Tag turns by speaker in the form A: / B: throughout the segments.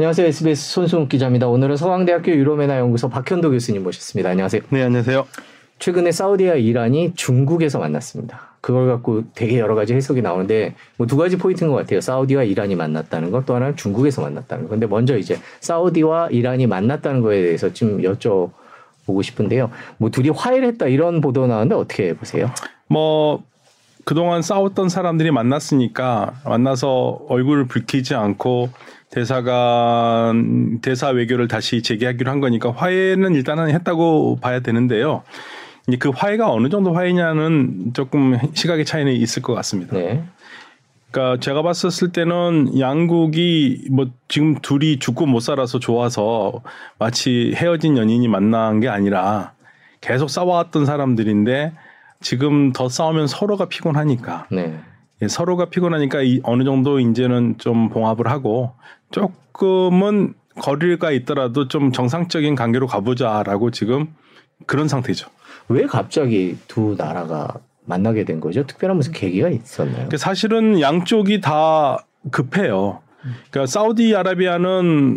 A: 안녕하세요. SBS 손승욱 기자입니다. 오늘은 서강대학교 유로메나 연구소 박현도 교수님 모셨습니다. 안녕하세요.
B: 네, 안녕하세요.
A: 최근에 사우디와 이란이 중국에서 만났습니다. 그걸 갖고 되게 여러 가지 해석이 나오는데 뭐 두 가지 포인트인 것 같아요. 사우디와 이란이 만났다는 것, 또 하나는 중국에서 만났다는 것. 근데 먼저 이제 사우디와 이란이 만났다는 거에 대해서 좀 여쭤보고 싶은데요. 뭐 둘이 화해를 했다 이런 보도 나왔는데 어떻게 보세요?
B: 뭐 그동안 싸웠던 사람들이 만났으니까 만나서 얼굴을 붉히지 않고 대사가 대사 외교를 다시 재개하기로 한 거니까 화해는 일단은 했다고 봐야 되는데요. 이제 그 화해가 어느 정도 화해냐는 조금 시각의 차이는 있을 것 같습니다.
A: 네.
B: 그러니까 제가 봤었을 때는 양국이 뭐 지금 둘이 죽고 못 살아서 좋아서 마치 헤어진 연인이 만난 게 아니라 계속 싸워왔던 사람들인데 지금 더 싸우면 서로가 피곤하니까
A: 네.
B: 예, 서로가 피곤하니까 이 어느 정도 이제는 좀 봉합을 하고 조금은 거리가 있더라도 좀 정상적인 관계로 가보자라고 지금 그런 상태죠.
A: 왜 갑자기 두 나라가 만나게 된 거죠? 특별한 무슨 계기가 있었나요?
B: 그 사실은 양쪽이 다 급해요. 그러니까 사우디아라비아는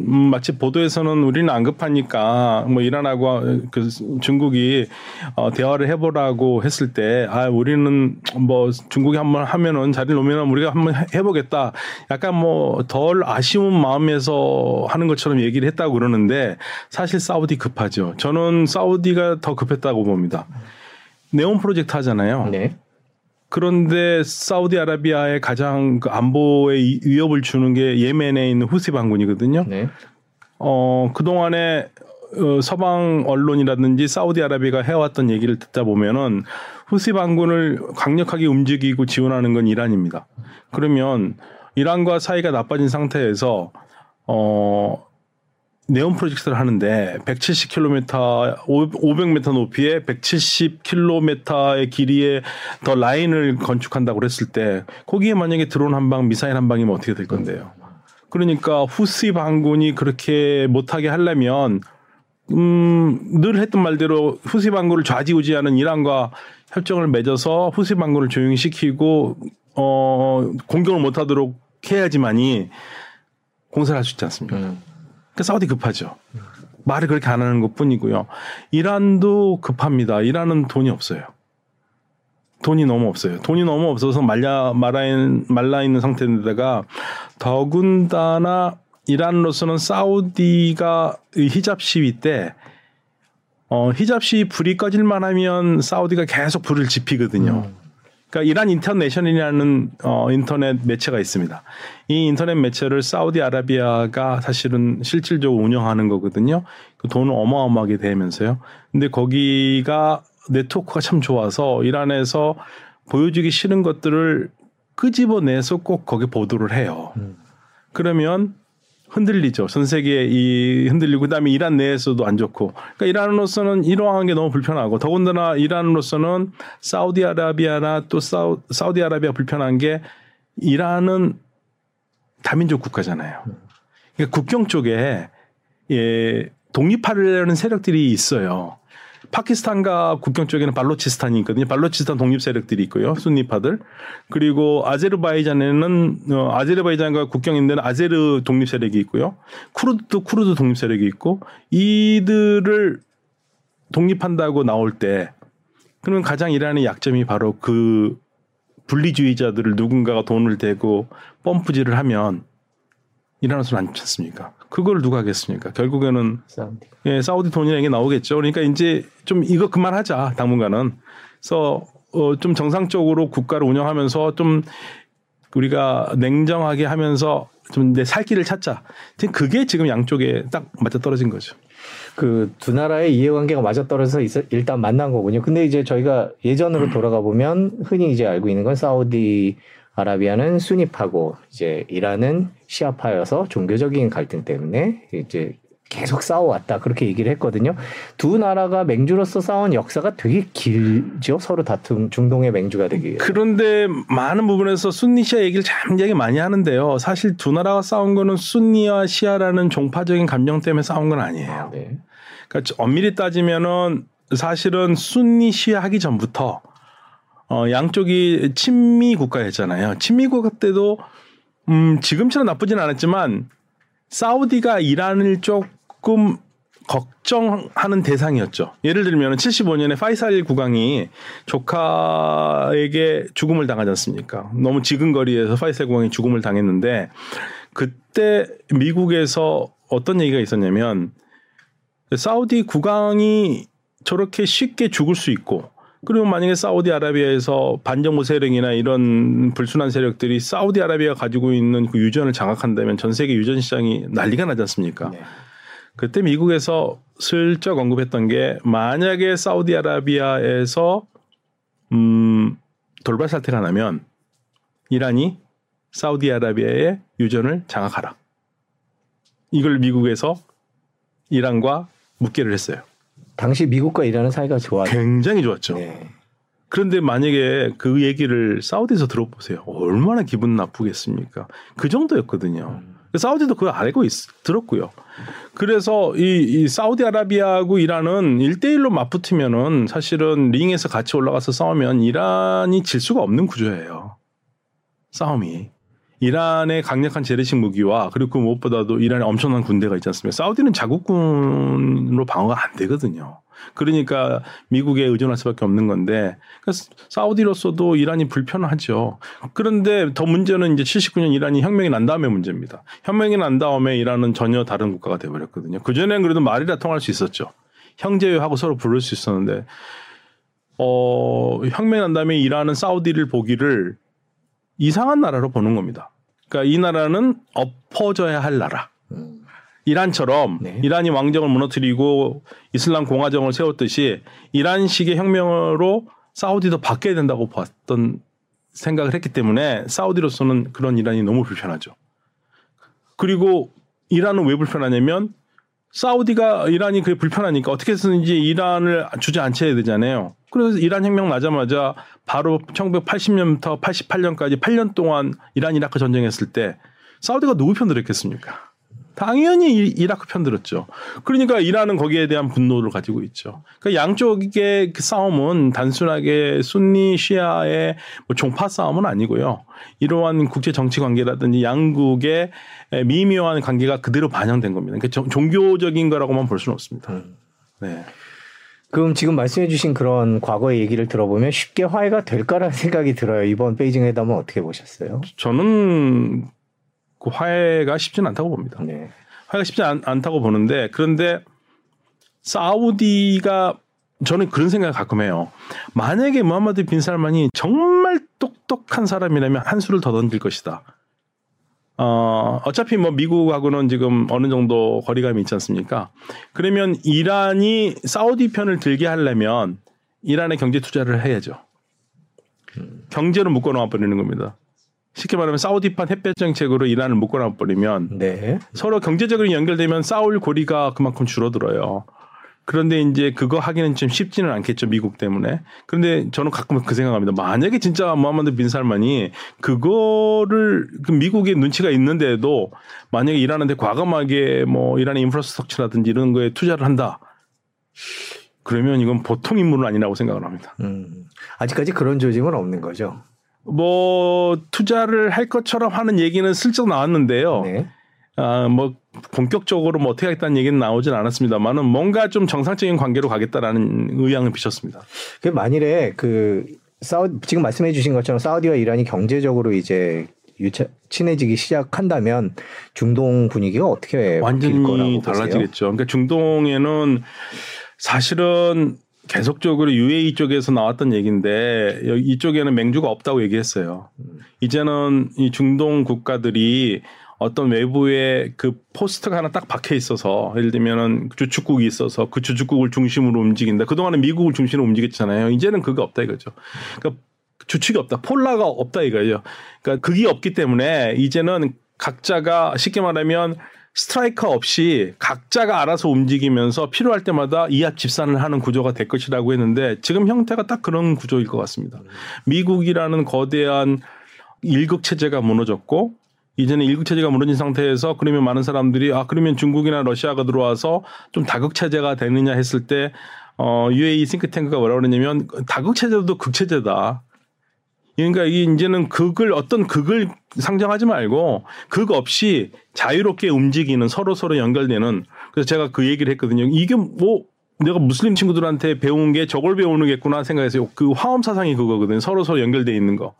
B: 음, 마치 보도에서는 우리는 안 급하니까 뭐 이란하고 그 중국이 어 대화를 해보라고 했을 때 아 우리는 뭐 중국이 한번 하면은 자리를 놓으면 우리가 한번 해보겠다. 약간 뭐 덜 아쉬운 마음에서 하는 것처럼 얘기를 했다고 그러는데 사실 사우디 급하죠. 저는 사우디가 더 급했다고 봅니다. 네온 프로젝트 하잖아요.
A: 네.
B: 그런데 사우디아라비아의 가장 그 안보에 이- 위협을 주는 게 예멘에 있는 후시 반군이거든요.
A: 네.
B: 어, 그동안에 어, 서방 언론이라든지 사우디아라비아가 해왔던 얘기를 듣다 보면은 후시 반군을 강력하게 움직이고 지원하는 건 이란입니다. 그러면 이란과 사이가 나빠진 상태에서 어 네온 프로젝트를 하는데 170km, 500m 높이에 170km의 길이의 더 라인을 건축한다고 그랬을 때 거기에 만약에 드론 한 방, 미사일 한 방이면 어떻게 될 건데요? 그러니까 후시 반군이 그렇게 못하게 하려면 음, 늘 했던 말대로 후시 반군을 좌지우지하는 이란과 협정을 맺어서 후시 반군을 조용히 시키고 어, 공격을 못하도록 해야지만이 공사를 할 수 있지 않습니까?
A: 음.
B: 그러니까 사우디 급하죠. 말을 그렇게 안 하는 것 뿐이고요. 이란도 급합니다. 이란은 돈이 없어요. 돈이 너무 없어요. 돈이 너무 없어서 말라 말라 말라 있는 상태인데다가 더군다나 이란으로서는 사우디가 이 히잡 시위 때 어, 히잡 시위 불이 꺼질만 하면 사우디가 계속 불을 지피거든요. 그러니까 이란 인터내셔널이라는 어, 인터넷 매체가 있습니다. 이 인터넷 매체를 사우디아라비아가 사실은 실질적으로 운영하는 거거든요. 그 돈을 어마어마하게 대면서요. 근데 거기가 네트워크가 참 좋아서 이란에서 보여주기 싫은 것들을 끄집어내서 꼭 거기 보도를 해요. 그러면 흔들리죠. 전 세계에 이 흔들리고 그다음에 이란 내에서도 안 좋고. 그러니까 이란으로서는 이러한 게 너무 불편하고 더군다나 이란으로서는 사우디아라비아나 또 사우, 사우디아라비아 불편한 게 이란은 다민족 국가잖아요. 그러니까 국경 쪽에 예, 독립하려는 세력들이 있어요. 파키스탄과 국경 쪽에는 발로치스탄이 있거든요. 발로치스탄 독립 세력들이 있고요. 순니파들. 그리고 아제르바이잔에는 어, 아제르바이잔과 국경인데 아제르 독립 세력이 있고요. 쿠르드도 쿠르드 독립 세력이 있고 이들을 독립한다고 나올 때 그러면 가장 이란의 약점이 바로 그 분리주의자들을 누군가가 돈을 대고 펌프질을 하면 안 좋지 않습니까? 그걸 누가 하겠습니까? 결국에는
A: 사우디.
B: 예, 사우디 돈이라는 게 나오겠죠. 그러니까 이제 좀 이거 그만하자 당분간은. 그래서 어, 좀 정상적으로 국가를 운영하면서 좀 우리가 냉정하게 하면서 좀 내 살 길을 찾자. 지금 그게 지금 양쪽에 딱 맞아 떨어진 거죠.
A: 그 두 나라의 이해관계가 맞아 떨어져서 있어- 일단 만난 거군요. 근데 이제 저희가 예전으로 돌아가 보면 흔히 이제 알고 있는 건 사우디 아라비아는 순위파고 이제 이란은 시아파여서 종교적인 갈등 때문에 이제 계속 싸워왔다 그렇게 얘기를 했거든요. 두 나라가 맹주로서 싸운 역사가 되게 길죠. 서로 다툼 중동의 맹주가 되기.
B: 그런데 많은 부분에서 순니 시아 얘기를 참 얘기 많이 하는데요. 사실 두 나라가 싸운 거는 순니와 시아라는 종파적인 감정 때문에 싸운 건 아니에요.
A: 네.
B: 그러니까 엄밀히 따지면은 사실은 순니 시아 하기 전부터 어 양쪽이 친미 국가였잖아요. 친미 국가 때도 음 지금처럼 나쁘진 않았지만 사우디가 이란을 조금 걱정하는 대상이었죠. 예를 들면 75년에 파이살 국왕이 조카에게 죽음을 당하지 않습니까? 너무 지근 거리에서 파이살 국왕이 죽음을 당했는데 그때 미국에서 어떤 얘기가 있었냐면 사우디 국왕이 저렇게 쉽게 죽을 수 있고 그리고 만약에 사우디아라비아에서 반정부 세력이나 이런 불순한 세력들이 사우디아라비아 가지고 있는 그 유전을 장악한다면 전 세계 유전 시장이 난리가 나지 않습니까?
A: 네.
B: 그때 미국에서 슬쩍 언급했던 게 만약에 사우디아라비아에서 음 돌발 사태가 나면 이란이 사우디아라비아의 유전을 장악하라. 이걸 미국에서 이란과 묻기를 했어요.
A: 당시 미국과 이란은 사이가 좋았.
B: 굉장히 좋았죠.
A: 네.
B: 그런데 만약에 그 얘기를 사우디에서 들어보세요. 얼마나 기분 나쁘겠습니까? 그 정도였거든요. 사우디도 그걸 알고 있, 들었고요. 그래서 이, 이 사우디아라비아하고 이란은 1대1로 맞붙으면은 사실은 링에서 같이 올라가서 싸우면 이란이 질 수가 없는 구조예요. 싸움이. 이란의 강력한 재래식 무기와 그리고 그 무엇보다도 이란에 엄청난 군대가 있지 않습니까? 사우디는 자국군으로 방어가 안 되거든요. 그러니까 미국에 의존할 수밖에 없는 건데 그러니까 사우디로서도 이란이 불편하죠. 그런데 더 문제는 이제 79년 이란이 혁명이 난 다음에 문제입니다. 혁명이 난 다음에 이란은 전혀 다른 국가가 돼버렸거든요. 그 전에는 그래도 말이라 통할 수 있었죠. 형제하고 서로 부를 수 있었는데 어 혁명이 난 다음에 이란은 사우디를 보기를 이상한 나라로 보는 겁니다. 그러니까 이 나라는 엎어져야 할 나라.
A: 음.
B: 이란처럼
A: 네.
B: 이란이 왕정을 무너뜨리고 이슬람 공화정을 세웠듯이 이란식의 혁명으로 사우디도 바뀌어야 된다고 봤던 생각을 했기 때문에 사우디로서는 그런 이란이 너무 불편하죠. 그리고 이란은 왜 불편하냐면 사우디가 이란이 그게 불편하니까 어떻게 해서든지 이란을 주저앉혀야 되잖아요. 그래서 이란 혁명 나자마자 바로 1980년부터 88년까지 8년 동안 이란 이라크 전쟁했을 때 사우디가 누구 편 들었겠습니까? 당연히 이- 이라크 편 들었죠. 그러니까 이란은 거기에 대한 분노를 가지고 있죠. 그러니까 양쪽의 그 싸움은 단순하게 순니 시아의 뭐 종파 싸움은 아니고요. 이러한 국제 정치 관계라든지 양국의 미묘한 관계가 그대로 반영된 겁니다. 그러니까 정- 종교적인 거라고만 볼 수는 없습니다.
A: 음.
B: 네.
A: 그럼 지금 말씀해주신 그런 과거의 얘기를 들어보면 쉽게 화해가 될까라는 생각이 들어요. 이번 베이징 회담은 어떻게 보셨어요?
B: 저는 그 화해가 쉽지는 않다고 봅니다.
A: 네.
B: 화해가 쉽지 않, 않다고 보는데 그런데 사우디가 저는 그런 생각을 가끔 해요. 만약에 무함마드 빈 살만이 정말 똑똑한 사람이라면 한 수를 더 던질 것이다. 어, 어차피 뭐 미국하고는 지금 어느 정도 거리감이 있지 않습니까? 그러면 이란이 사우디 편을 들게 하려면 이란에 경제 투자를 해야죠. 경제로 묶어놓아 버리는 겁니다. 쉽게 말하면 사우디판 햇볕 정책으로 이란을 묶어놔 버리면
A: 네.
B: 서로 경제적으로 연결되면 싸울 고리가 그만큼 줄어들어요. 그런데 이제 그거 하기는 좀 쉽지는 않겠죠 미국 때문에. 그런데 저는 가끔 그 생각합니다. 만약에 진짜 무하마드 빈 살만이 그거를 그 미국의 눈치가 있는데도 만약에 이란한테 과감하게 뭐 이란의 인프라스트럭처라든지 이런 거에 투자를 한다. 그러면 이건 보통 인물은 아니라고 생각을 합니다.
A: 음. 아직까지 그런 조짐은 없는 거죠.
B: 뭐 투자를 할 것처럼 하는 얘기는 슬쩍 나왔는데요.
A: 네.
B: 아, 뭐 본격적으로 뭐 어떻게 하겠다는 얘기는 나오진 않았습니다만은 뭔가 좀 정상적인 관계로 가겠다라는 의향을 비쳤습니다.
A: 그 만일에 그 사우 지금 말씀해 주신 것처럼 사우디와 이란이 경제적으로 이제 유차, 친해지기 시작한다면 중동 분위기가 어떻게
B: 완전히
A: 거라고 보세요?
B: 달라지겠죠. 그러니까 중동에는 사실은 계속적으로 UAE 쪽에서 나왔던 얘기인데 이쪽에는 맹주가 없다고 얘기했어요. 이제는 이 중동 국가들이 어떤 외부의 그 포스트가 하나 딱 박혀 있어서 예를 들면은 주축국이 있어서 그 주축국을 중심으로 움직인다. 그동안은 미국을 중심으로 움직였잖아요. 이제는 그게 없다 이거죠. 그러니까 주축이 없다. 폴라가 없다 이거예요. 그러니까 그게 없기 때문에 이제는 각자가 쉽게 말하면 스트라이커 없이 각자가 알아서 움직이면서 필요할 때마다 이합 집산을 하는 구조가 될 것이라고 했는데 지금 형태가 딱 그런 구조일 것 같습니다. 미국이라는 거대한 일극 체제가 무너졌고 이제는 일극 체제가 무너진 상태에서 그러면 많은 사람들이 아 그러면 중국이나 러시아가 들어와서 좀 다극 체제가 되느냐 했을 때 어, UAE 싱크탱크가 뭐라 그러냐면 다극 체제도 극 체제다. 그러니까 이 이제는 극을 어떤 극을 상정하지 말고 극 없이 자유롭게 움직이는 서로 서로 연결되는 그래서 제가 그 얘기를 했거든요. 이게 뭐 내가 무슬림 친구들한테 배운 게 저걸 배우는겠구나 생각해서 그 화엄 사상이 그거거든요. 서로 서로 연결돼 있는 거.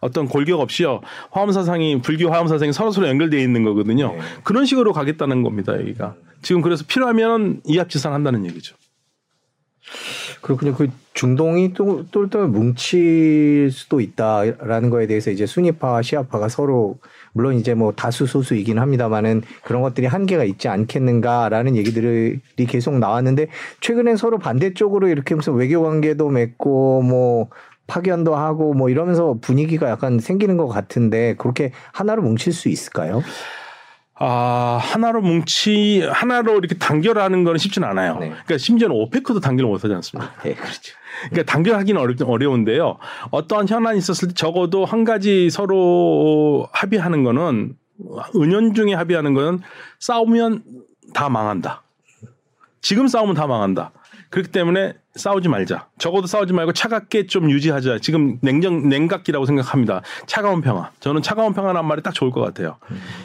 B: 어떤 골격 없이요. 화엄 사상이 불교 화엄 사상이 서로 서로 연결돼 있는 거거든요.
A: 네.
B: 그런 식으로 가겠다는 겁니다. 여기가 지금 그래서 필요하면 이합지산 한다는 얘기죠.
A: 그렇군요. 그 중동이 또 똘똘 뭉칠 수도 있다라는 거에 대해서 이제 순위파와 시아파가 서로 물론 이제 뭐 다수 소수이긴 합니다만은 그런 것들이 한계가 있지 않겠는가라는 얘기들이 계속 나왔는데 최근에 서로 반대쪽으로 이렇게 무슨 외교 관계도 맺고 뭐 파견도 하고 뭐 이러면서 분위기가 약간 생기는 것 같은데 그렇게 하나로 뭉칠 수 있을까요?
B: 아, 하나로 뭉치, 하나로 이렇게 단결하는 거는 쉽지는 않아요.
A: 네.
B: 그러니까 심지어는 오페크도 단결을 못 하지 않습니까?
A: 네, 그렇죠.
B: 그러니까 단결하기는 어렵, 어려운데요. 어떠한 현안이 있었을 때 적어도 한 가지 서로 합의하는 거는 은연중에 합의하는 거는 싸우면 다 망한다. 지금 싸우면 다 망한다. 그렇기 때문에 싸우지 말자. 적어도 싸우지 말고 차갑게 좀 유지하자. 지금 냉정 냉각기라고 생각합니다. 차가운 평화. 저는 차가운 평화란 말이 딱 좋을 것 같아요.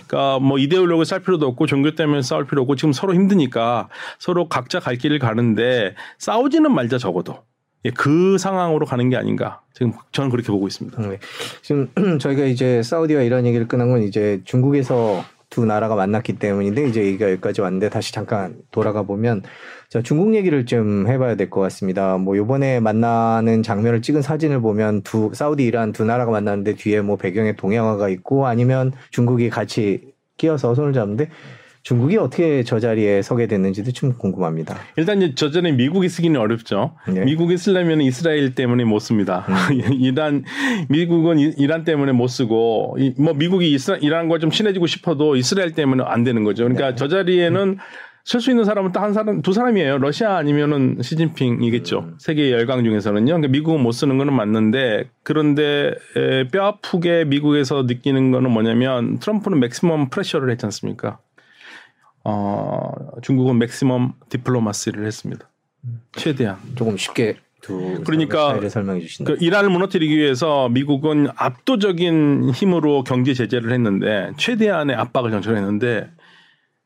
B: 그러니까 뭐 이데올로기 쌀 필요도 없고 종교 때문에 싸울 필요 없고 지금 서로 힘드니까 서로 각자 갈 길을 가는데 싸우지는 말자 적어도. 예, 그 상황으로 가는 게 아닌가. 지금 저는 그렇게 보고 있습니다.
A: 네. 지금 저희가 이제 사우디와 이런 얘기를 끝난 건 이제 중국에서 두 나라가 만났기 때문인데 이제 얘기가 여기까지 왔는데 다시 잠깐 돌아가 보면 자 중국 얘기를 좀 해봐야 될 것 같습니다. 뭐 요번에 만나는 장면을 찍은 사진을 보면 두 사우디 이란 두 나라가 만났는데 뒤에 뭐 배경에 동양화가 있고 아니면 중국이 같이 끼어서 손을 잡는데 중국이 어떻게 저 자리에 서게 됐는지도 좀 궁금합니다.
B: 일단 이제 저 전에 미국이 쓰기는 어렵죠.
A: 네.
B: 미국이 쓰려면 이스라엘 때문에 못 씁니다. 이란 미국은 이- 이란 때문에 못 쓰고 이- 뭐 미국이 이스라 이란과 좀 친해지고 싶어도 이스라엘 때문에 안 되는 거죠. 그러니까 저 자리에는 쓸수 있는 사람은 딱 한 사람 두 사람이에요. 러시아 아니면은 시진핑이겠죠. 세계 열강 중에서는요. 그러니까 미국은 못 쓰는 거는 맞는데 그런데 에, 뼈 아프게 미국에서 느끼는 거는 뭐냐면 트럼프는 맥시멈 프레셔를 했지 않습니까? 어, 중국은 맥시멈 디플로마시를 했습니다. 최대한.
A: 조금 쉽게 두
B: 그러니까
A: 사례를 설명해 주신다.
B: 그 이란을 무너뜨리기 위해서 미국은 압도적인 힘으로 경제 제재를 했는데 최대한의 압박을 정책했는데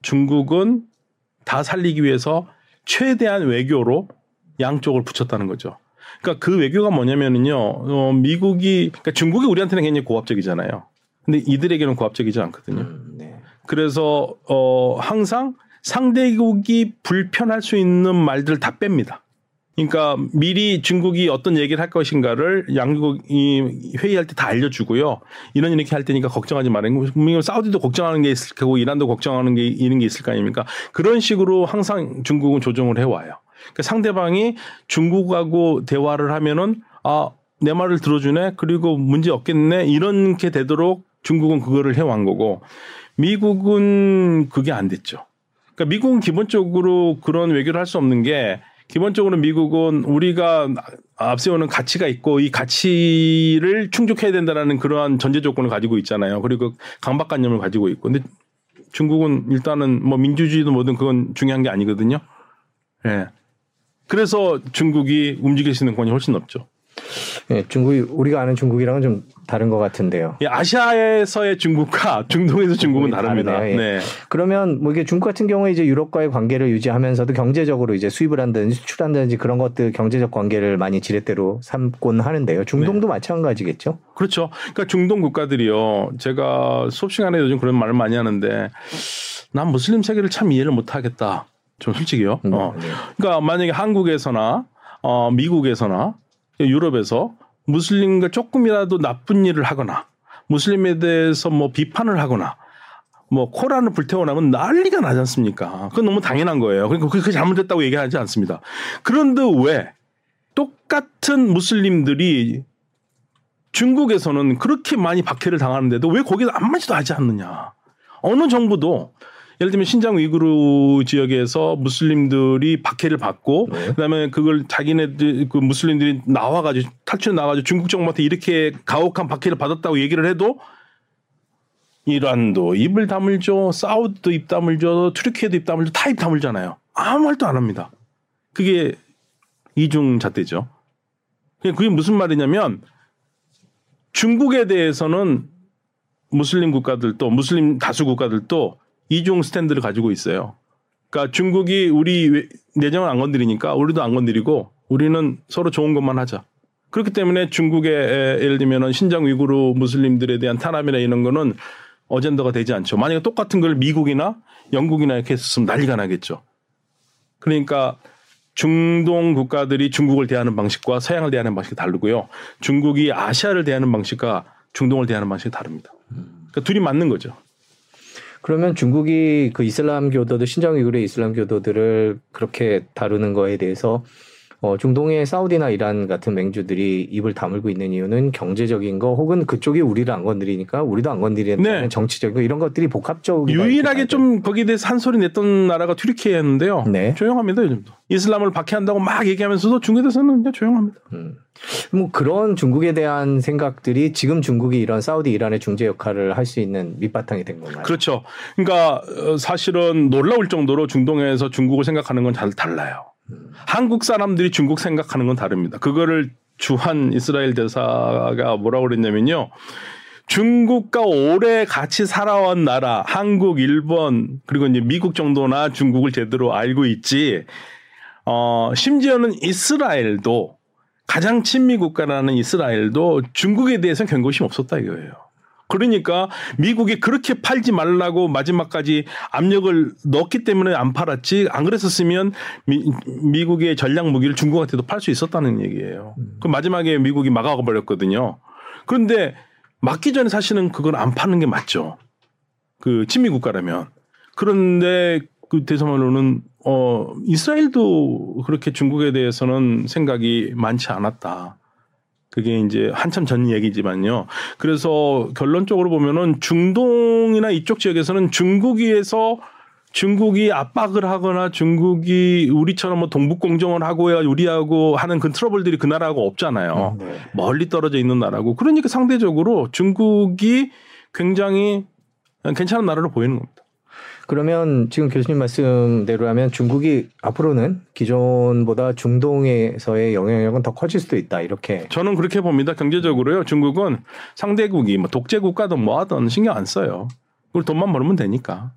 B: 중국은 다 살리기 위해서 최대한 외교로 양쪽을 붙였다는 거죠. 그러니까 그 외교가 뭐냐면은요, 어, 미국이 그러니까 중국이 우리한테는 굉장히 고압적이잖아요. 근데 이들에게는 고압적이지 않거든요.
A: 음, 네.
B: 그래서 어 항상 상대국이 불편할 수 있는 말들을 다 뺍니다. 그러니까 미리 중국이 어떤 얘기를 할 것인가를 양국이 회의할 때 다 알려주고요. 이런 이렇게 할 테니까 걱정하지 말아요. 분명히 사우디도 걱정하는 게 있을 거고 이란도 걱정하는 게 이런 게 있을 거 아닙니까? 그런 식으로 항상 중국은 조정을 해와요. 그러니까 상대방이 중국하고 대화를 하면은 아 내 말을 들어주네 그리고 문제 없겠네 이렇게 되도록 중국은 그거를 해온 거고 미국은 그게 안 됐죠. 그러니까 미국은 기본적으로 그런 외교를 할 수 없는 게 기본적으로 미국은 우리가 앞세우는 가치가 있고 이 가치를 충족해야 된다라는 그러한 전제 조건을 가지고 있잖아요. 그리고 강박관념을 가지고 있고. 근데 중국은 일단은 뭐 민주주의도 뭐든 그건 중요한 게 아니거든요. 예. 그래서 중국이 움직일 수 있는 권이 훨씬 높죠.
A: 네, 중국이 우리가 아는 중국이랑은 좀 다른 것 같은데요.
B: 예, 아시아에서의 중국과 중동에서 중국은 다릅니다.
A: 다르네요. 예.
B: 네.
A: 그러면 뭐 이게 중국 같은 경우에 이제 유럽과의 관계를 유지하면서도 경제적으로 이제 수입을 한다든지 수출한다든지 그런 것들 경제적 관계를 많이 지렛대로 삼곤 하는데요.
B: 네.
A: 중동도 마찬가지겠죠.
B: 그렇죠. 그러니까 중동 국가들이요. 제가 수업 시간에 요즘 그런 말을 많이 하는데 난 무슬림 세계를 참 이해를 못 하겠다. 좀 솔직히요.
A: 음,
B: 어.
A: 네.
B: 그러니까 만약에 한국에서나 어, 미국에서나 유럽에서 무슬림과 조금이라도 나쁜 일을 하거나 무슬림에 대해서 뭐 비판을 하거나 뭐 코란을 불태워나면 난리가 나지 않습니까? 그건 너무 당연한 거예요. 그러니까 그게 잘못됐다고 얘기하지 않습니다. 그런데 왜 똑같은 무슬림들이 중국에서는 그렇게 많이 박해를 당하는데도 왜 거기서 아무렇지도 하지 않느냐. 어느 정부도 예를 들면 신장 위구르 지역에서 무슬림들이 박해를 받고
A: 네.
B: 그다음에 그걸 자기네들 그 무슬림들이 나와가지고 탈출해 나와가지고 중국 정부한테 이렇게 가혹한 박해를 받았다고 얘기를 해도 이란도 입을 다물죠, 사우디도 입 다물죠, 트르키에도 입 다물죠, 다 입 다물잖아요. 아무 말도 안 합니다. 그게 이중 잣대죠. 그게 무슨 말이냐면 중국에 대해서는 무슬림 국가들도 무슬림 다수 국가들도 이중 스탠드를 가지고 있어요. 그러니까 중국이 우리 내정을 안 건드리니까 우리도 안 건드리고 우리는 서로 좋은 것만 하자. 그렇기 때문에 중국의 예를 들면은 신장 위구르 무슬림들에 대한 탄압이나 이런 거는 어젠더가 되지 않죠. 만약에 똑같은 걸 미국이나 영국이나 이렇게 했으면 난리가 나겠죠. 그러니까 중동 국가들이 중국을 대하는 방식과 서양을 대하는 방식이 다르고요. 중국이 아시아를 대하는 방식과 중동을 대하는 방식이 다릅니다. 그러니까 둘이 맞는 거죠.
A: 그러면 중국이 그 이슬람 교도들 신장 위구르의 이슬람 교도들을 그렇게 다루는 거에 대해서 어, 중동의 사우디나 이란 같은 맹주들이 입을 다물고 있는 이유는 경제적인 거 혹은 그쪽이 우리를 안 건드리니까 우리도 안 건드리는
B: 네.
A: 정치적인 거 이런 것들이 복합적으로
B: 유일하게 좀 거기에 대해서 한 소리 냈던 나라가 튀르키예였는데요.
A: 네.
B: 조용합니다 요즘도. 이슬람을 박해한다고 막 얘기하면서도 중국에 대해서는 그냥 조용합니다.
A: 음. 뭐 그런 중국에 대한 생각들이 지금 중국이 이런 사우디 이란의 중재 역할을 할 수 있는 밑바탕이 된 건가요?
B: 그렇죠. 그러니까 어, 사실은 놀라울 정도로 중동에서 중국을 생각하는 건 잘 달라요. 한국 사람들이 중국 생각하는 건 다릅니다. 그거를 주한 이스라엘 대사가 뭐라고 그랬냐면요. 중국과 오래 같이 살아온 나라, 한국, 일본, 그리고 이제 미국 정도나 중국을 제대로 알고 있지, 어, 심지어는 이스라엘도 가장 친미 국가라는 이스라엘도 중국에 대해서는 경고심 없었다 이거예요. 그러니까 미국이 그렇게 팔지 말라고 마지막까지 압력을 넣었기 때문에 안 팔았지 안 그랬었으면 미, 국의 전략 무기를 중국한테도 팔 수 있었다는 얘기예요. 그 마지막에 미국이 막아가 버렸거든요. 그런데 막기 전에 사실은 그걸 안 파는 게 맞죠. 그 친미 국가라면. 그런데 그 대사말로는 어 이스라엘도 그렇게 중국에 대해서는 생각이 많지 않았다. 그게 이제 한참 전 얘기지만요. 그래서 결론적으로 보면은 중동이나 이쪽 지역에서는 중국에서 중국이 압박을 하거나 중국이 우리처럼 뭐 동북 공정을 하고 야 우리하고 하는 그 트러블들이 그 나라하고 없잖아요. 네. 멀리 떨어져 있는 나라고. 그러니까 상대적으로 중국이 굉장히 괜찮은 나라로 보이는 겁니다.
A: 그러면 지금 교수님 말씀대로라면 중국이 앞으로는 기존보다 중동에서의 영향력은 더 커질 수도 있다 이렇게
B: 저는 그렇게 봅니다. 경제적으로요. 중국은 상대국이 뭐 독재 국가든 뭐하든 신경 안 써요. 그리고 돈만 벌면 되니까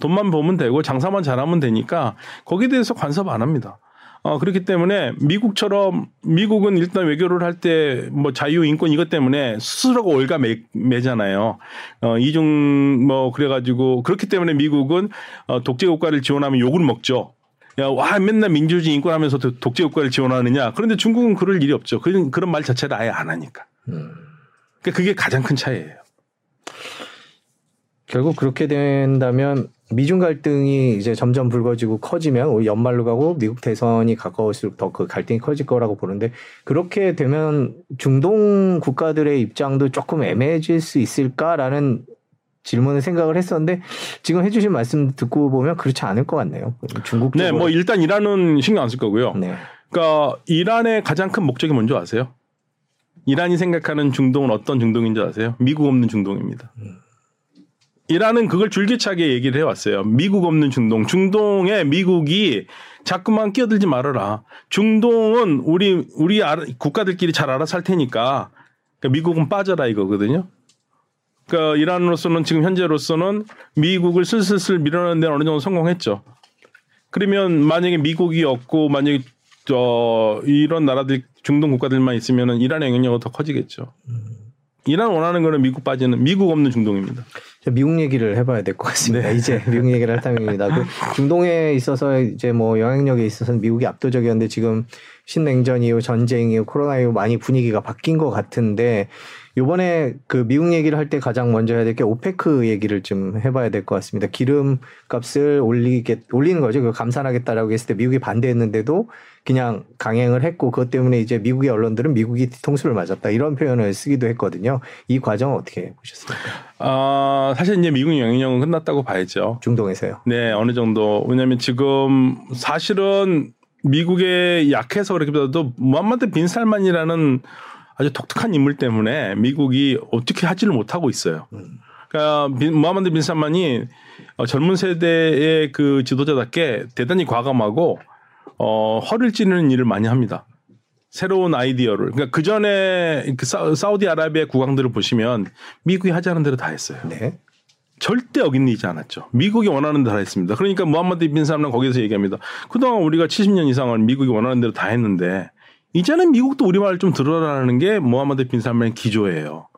B: 돈만 보면 되고 장사만 잘하면 되니까 거기에 대해서 간섭 안 합니다. 어, 그렇기 때문에 미국처럼 미국은 일단 외교를 할 때 뭐 자유 인권 이것 때문에 스스로가 올가 매, 매잖아요. 어, 이중 뭐 그래가지고 그렇기 때문에 미국은 어, 독재 국가를 지원하면 욕을 먹죠. 야, 와, 맨날 민주주의 인권 하면서 독재 국가를 지원하느냐. 그런데 중국은 그럴 일이 없죠. 그런, 그런 말 자체를 아예 안 하니까. 음. 그러니까 그게 가장 큰 차이예요.
A: 결국 그렇게 된다면 미중 갈등이 이제 점점 불거지고 커지면 연말로 가고 미국 대선이 가까울수록 더 그 갈등이 커질 거라고 보는데 그렇게 되면 중동 국가들의 입장도 조금 애매해질 수 있을까라는 질문을 생각을 했었는데 지금 해주신 말씀 듣고 보면 그렇지 않을 것 같네요. 중국
B: 네, 뭐 일단 이란은 신경 안 쓸 거고요. 네. 그러니까 이란의 가장 큰 목적이 뭔지 아세요? 이란이 생각하는 중동은 어떤 중동인지 아세요? 미국 없는 중동입니다. 음. 이라는 그걸 줄기차게 얘기를 해왔어요. 미국 없는 중동. 중동에 미국이 자꾸만 끼어들지 말아라. 중동은 우리, 우리 국가들끼리 잘 알아서 할 테니까 그러니까 미국은 빠져라 이거거든요. 그러니까 이란으로서는 지금 현재로서는 미국을 슬슬슬 밀어내는 데 어느 정도 성공했죠. 그러면 만약에 미국이 없고 만약에 저 이런 나라들 중동 국가들만 있으면은 이란의 영향력은 더 커지겠죠. 이란 원하는 거는 미국 빠지는 미국 없는 중동입니다.
A: 미국 얘기를 해봐야 될 것 같습니다. 네. 이제 미국 얘기를 할 타임입니다. 그 중동에 있어서 이제 뭐 영향력에 있어서는 미국이 압도적이었는데 지금 신냉전 이후 전쟁 이후 코로나 이후 많이 분위기가 바뀐 것 같은데 요번에 그 미국 얘기를 할 때 가장 먼저 해야 될 게 오페크 얘기를 좀 해봐야 될 것 같습니다. 기름 값을 올리게 올리는 거죠. 그 감산하겠다라고 했을 때 미국이 반대했는데도 그냥 강행을 했고 그것 때문에 이제 미국의 언론들은 미국이 뒤통수를 맞았다 이런 표현을 쓰기도 했거든요. 이 과정 어떻게 보셨습니까?
B: 아 사실 이제 미국 영향력은 끝났다고 봐야죠.
A: 중동에서요.
B: 네 어느 정도 왜냐하면 지금 사실은 미국에 약해서 그렇기보다도 무함마드 빈 살만이라는 아주 독특한 인물 때문에 미국이 어떻게 하지를 못하고 있어요. 그러니까 무하마드 빈 살만이 어, 젊은 세대의 그 지도자답게 대단히 과감하고 어, 허를 찌르는 일을 많이 합니다. 새로운 아이디어를 그러니까 그 전에 그 사- 사우디아라비아 국왕들을 보시면 미국이 하자는 대로 다 했어요.
A: 네.
B: 절대 어긴리지 않았죠. 미국이 원하는 대로 다 했습니다. 그러니까 무함마드 빈 살만 거기서 얘기합니다. 그동안 우리가 70년 이상은 미국이 원하는 대로 다 했는데 이제는 미국도 우리 말을 좀 들어라는 게 무함마드 빈 살만의 기조예요.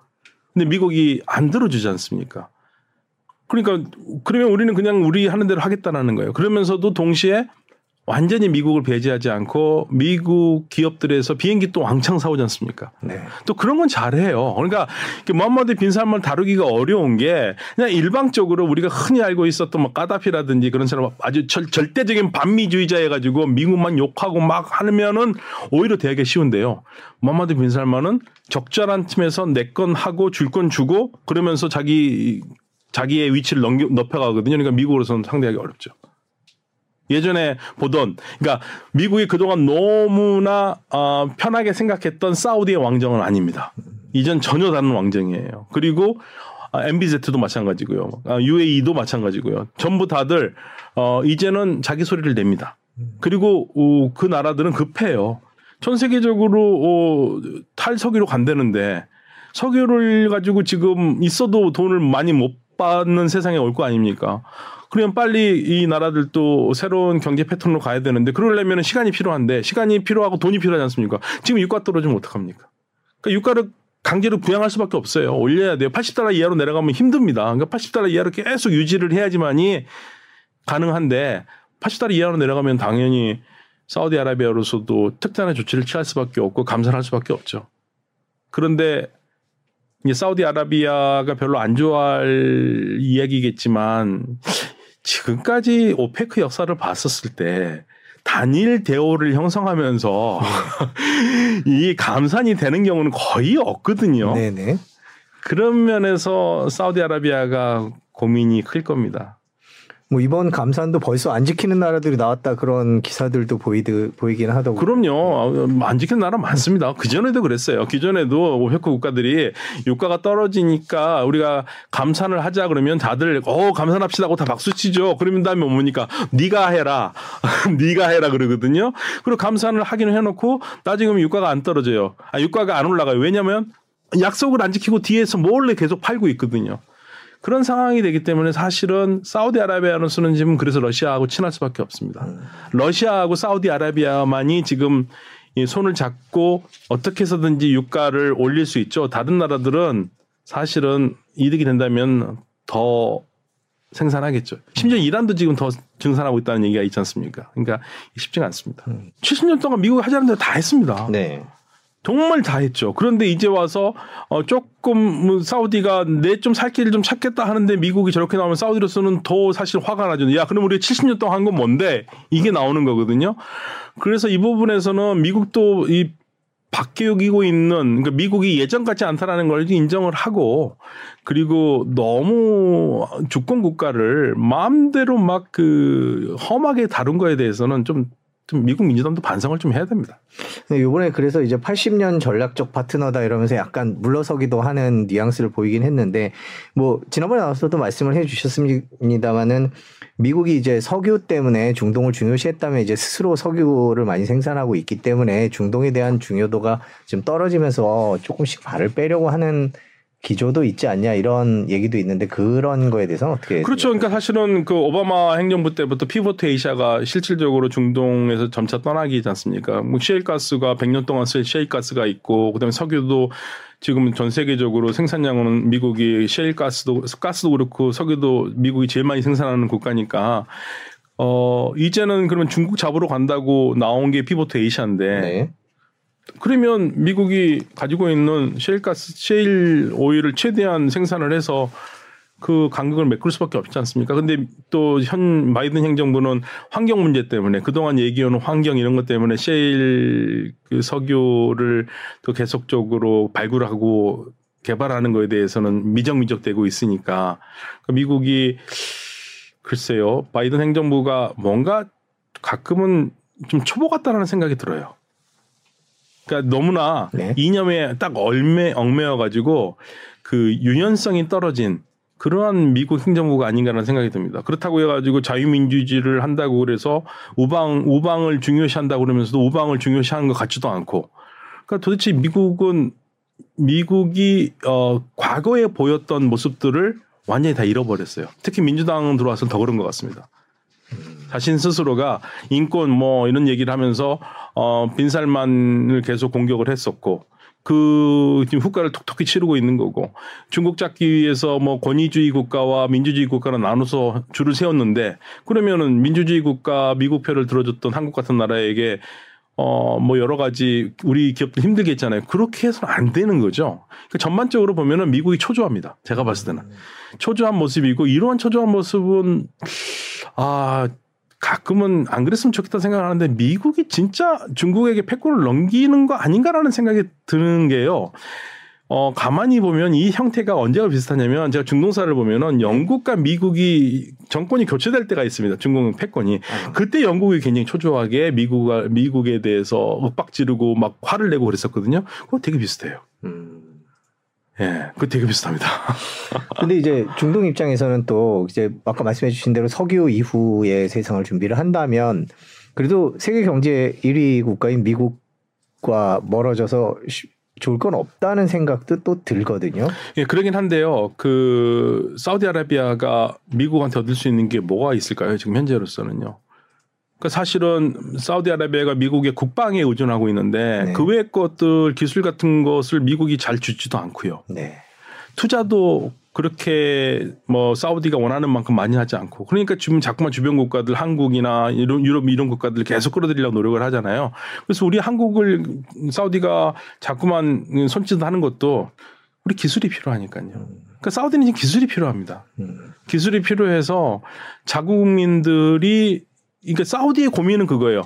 B: 근데 미국이 안 들어주지 않습니까? 그러니까 그러면 우리는 그냥 우리 하는 대로 하겠다라는 거예요. 그러면서도 동시에 완전히 미국을 배제하지 않고 미국 기업들에서 비행기 또 왕창 사오지 않습니까?
A: 네.
B: 또 그런 건 잘해요. 그러니까 무함마드 빈 살만 다루기가 어려운 게 그냥 일방적으로 우리가 흔히 알고 있었던 뭐 까다피라든지 그런 사람 아주 절, 절대적인 반미주의자 해가지고 미국만 욕하고 막 하면은 오히려 되게 쉬운데요. 무함마드 빈 살만은 적절한 팀에서 내 건 하고 줄 건 주고 그러면서 자기 자기의 위치를 넘겨, 높여가거든요. 그러니까 미국으로서는 상대하기 어렵죠. 예전에 보던 그러니까 미국이 그동안 너무나 어, 편하게 생각했던 사우디의 왕정은 아닙니다. 이전 전혀 다른 왕정이에요. 그리고 아, MBZ도 마찬가지고요. 아, UAE도 마찬가지고요. 전부 다들 어, 이제는 자기 소리를 냅니다. 그리고 어, 그 나라들은 급해요. 전 세계적으로 어, 탈석유로 간다는데 석유를 가지고 지금 있어도 돈을 많이 못 받는 세상에 올 거 아닙니까? 그러면 빨리 이 나라들도 새로운 경제 패턴으로 가야 되는데 그러려면 시간이 필요한데 시간이 필요하고 돈이 필요하지 않습니까? 지금 유가 떨어지면 어떡합니까? 그러니까 유가를 강제로 부양할 수밖에 없어요. 올려야 돼요. 80달러 이하로 내려가면 힘듭니다. 그러니까 80달러 이하로 계속 유지를 해야지만이 가능한데 80달러 이하로 내려가면 당연히 사우디아라비아로서도 특단의 조치를 취할 수밖에 없고 감사를 할 수밖에 없죠. 그런데 이제 사우디아라비아가 별로 안 좋아할 이야기겠지만 지금까지 오페크 역사를 봤었을 때 단일 대오를 형성하면서 이 감산이 되는 경우는 거의 없거든요.
A: 네네.
B: 그런 면에서 사우디아라비아가 고민이 클 겁니다.
A: 뭐 이번 감산도 벌써 안 지키는 나라들이 나왔다 그런 기사들도 보이드 보이긴 하더군요.
B: 그럼요. 안 지키는 나라 많습니다. 그 전에도 그랬어요. 그 전에도 오페크 국가들이 유가가 떨어지니까 우리가 감산을 하자 그러면 다들 어 감산합시다 하고 다 박수치죠. 그러면 다음에 뭡니까? 네가 해라. 네가 해라 그러거든요. 그리고 감산을 하기는 해놓고 나중에 유가가 안 떨어져요. 아, 유가가 안 올라가요. 왜냐하면 약속을 안 지키고 뒤에서 몰래 계속 팔고 있거든요. 그런 상황이 되기 때문에 사실은 사우디아라비아로서는 지금 그래서 러시아하고 친할 수밖에 없습니다. 러시아하고 사우디아라비아만이 지금 이 손을 잡고 어떻게 해서든지 유가를 올릴 수 있죠. 다른 나라들은 사실은 이득이 된다면 더 생산하겠죠. 심지어 이란도 지금 더 증산하고 있다는 얘기가 있지 않습니까? 그러니까 쉽지가 않습니다. 70년 동안 미국이 하자는 대로 다 했습니다.
A: 네.
B: 정말 다 했죠. 그런데 이제 와서 어 조금 뭐 사우디가 내 좀 살 길을 좀 찾겠다 하는데 미국이 저렇게 나오면 사우디로서는 더 사실 화가 나죠. 야, 그럼 우리 70년 동안 한 건 뭔데? 이게 나오는 거거든요. 그래서 이 부분에서는 미국도 이 박해역이고 있는 그러니까 미국이 예전 같지 않다라는 걸 인정을 하고 그리고 너무 주권 국가를 마음대로 막 그 험하게 다룬 거에 대해서는 좀, 좀 미국 민주당도 반성을 좀 해야 됩니다.
A: 이번에 그래서 이제 80년 전략적 파트너다 이러면서 약간 물러서기도 하는 뉘앙스를 보이긴 했는데 뭐 지난번에 나와서도 말씀을 해주셨습니다만은 미국이 이제 석유 때문에 중동을 중요시했다면 이제 스스로 석유를 많이 생산하고 있기 때문에 중동에 대한 중요도가 지금 떨어지면서 조금씩 발을 빼려고 하는 기조도 있지 않냐 이런 얘기도 있는데 그런 거에 대해서는 어떻게
B: 그렇죠. 그러니까 사실은 그 오바마 행정부 때부터 피보트 에이샤가 실질적으로 중동에서 점차 떠나기지 않습니까? 뭐 셰일가스가 100년 동안 쓸 셰일가스가 있고 그다음에 석유도 지금 전 세계적으로 생산량은 미국이 셰일가스도 가스도 그렇고 석유도 미국이 제일 많이 생산하는 국가니까 어 이제는 그러면 중국 잡으러 간다고 나온 게 피보트 에이샤인데
A: 네.
B: 그러면 미국이 가지고 있는 셰일가스, 셰일 오일을 최대한 생산을 해서 그 간격을 메꿀 수밖에 없지 않습니까? 근데 또현 바이든 행정부는 환경 문제 때문에 그동안 얘기해온 환경 이런 것 때문에 셰일 그 석유를 또 계속적으로 발굴하고 개발하는 거에 대해서는 미적미적되고 있으니까 미국이 글쎄요 바이든 행정부가 뭔가 가끔은 좀 초보 같다라는 생각이 들어요. 그러니까 너무나
A: 네.
B: 이념에 딱 얼매 얽매여 가지고 그 유연성이 떨어진 그러한 미국 행정부가 아닌가라는 생각이 듭니다. 그렇다고 해가지고 자유민주주의를 한다고 그래서 우방 우방을 중요시한다고 그러면서도 우방을 중요시하는 것 같지도 않고 그러니까 도대체 미국은 미국이 어 과거에 보였던 모습들을 완전히 다 잃어버렸어요. 특히 민주당 들어와서 더 그런 것 같습니다. 자신 스스로가 인권 뭐 이런 얘기를 하면서 어 빈살만을 계속 공격을 했었고 그 지금 후과를 톡톡히 치르고 있는 거고 중국 잡기 위해서 뭐 권위주의 국가와 민주주의 국가를 나눠서 줄을 세웠는데 그러면은 민주주의 국가 미국 표를 들어줬던 한국 같은 나라에게 어 뭐 여러 가지 우리 기업들 힘들게 했잖아요. 그렇게 해서는 안 되는 거죠. 그러니까 전반적으로 보면은 미국이 초조합니다. 제가 봤을 때는 초조한 모습이고 이러한 초조한 모습은 아 가끔은 안 그랬으면 좋겠다 생각하는데 미국이 진짜 중국에게 패권을 넘기는 거 아닌가라는 생각이 드는 게요. 어, 가만히 보면 이 형태가 언제가 비슷하냐면 제가 중동사를 보면은 영국과 미국이 정권이 교체될 때가 있습니다. 중국 패권이. 그때 영국이 굉장히 초조하게 미국, 미국에 대해서 윽박 지르고 막 화를 내고 그랬었거든요. 그거 되게 비슷해요.
A: 음.
B: 예, 그거 되게 비슷합니다.
A: 근데 이제 중동 입장에서는 또 이제 아까 말씀해 주신 대로 석유 이후의 세상을 준비를 한다면 그래도 세계 경제 1위 국가인 미국과 멀어져서 쉬- 좋을 건 없다는 생각도 또 들거든요.
B: 예, 그러긴 한데요. 그 사우디아라비아가 미국한테 얻을 수 있는 게 뭐가 있을까요? 지금 현재로서는요. 그러니까 사실은 사우디아라비아가 미국의 국방에 의존하고 있는데
A: 네.
B: 그 외의 것들 기술 같은 것을 미국이 잘 주지도 않고요.
A: 네.
B: 투자도 그렇게 뭐 사우디가 원하는 만큼 많이 하지 않고 그러니까 지금 자꾸만 주변 국가들 한국이나 이런 유럽 이런 국가들 계속 끌어들이려고 노력을 하잖아요. 그래서 우리 한국을 사우디가 자꾸만 손짓하는 것도 우리 기술이 필요하니까요. 그러니까 사우디는 지금 기술이 필요합니다.
A: 음.
B: 기술이 필요해서 자국민들이 그러니까 사우디의 고민은 그거예요.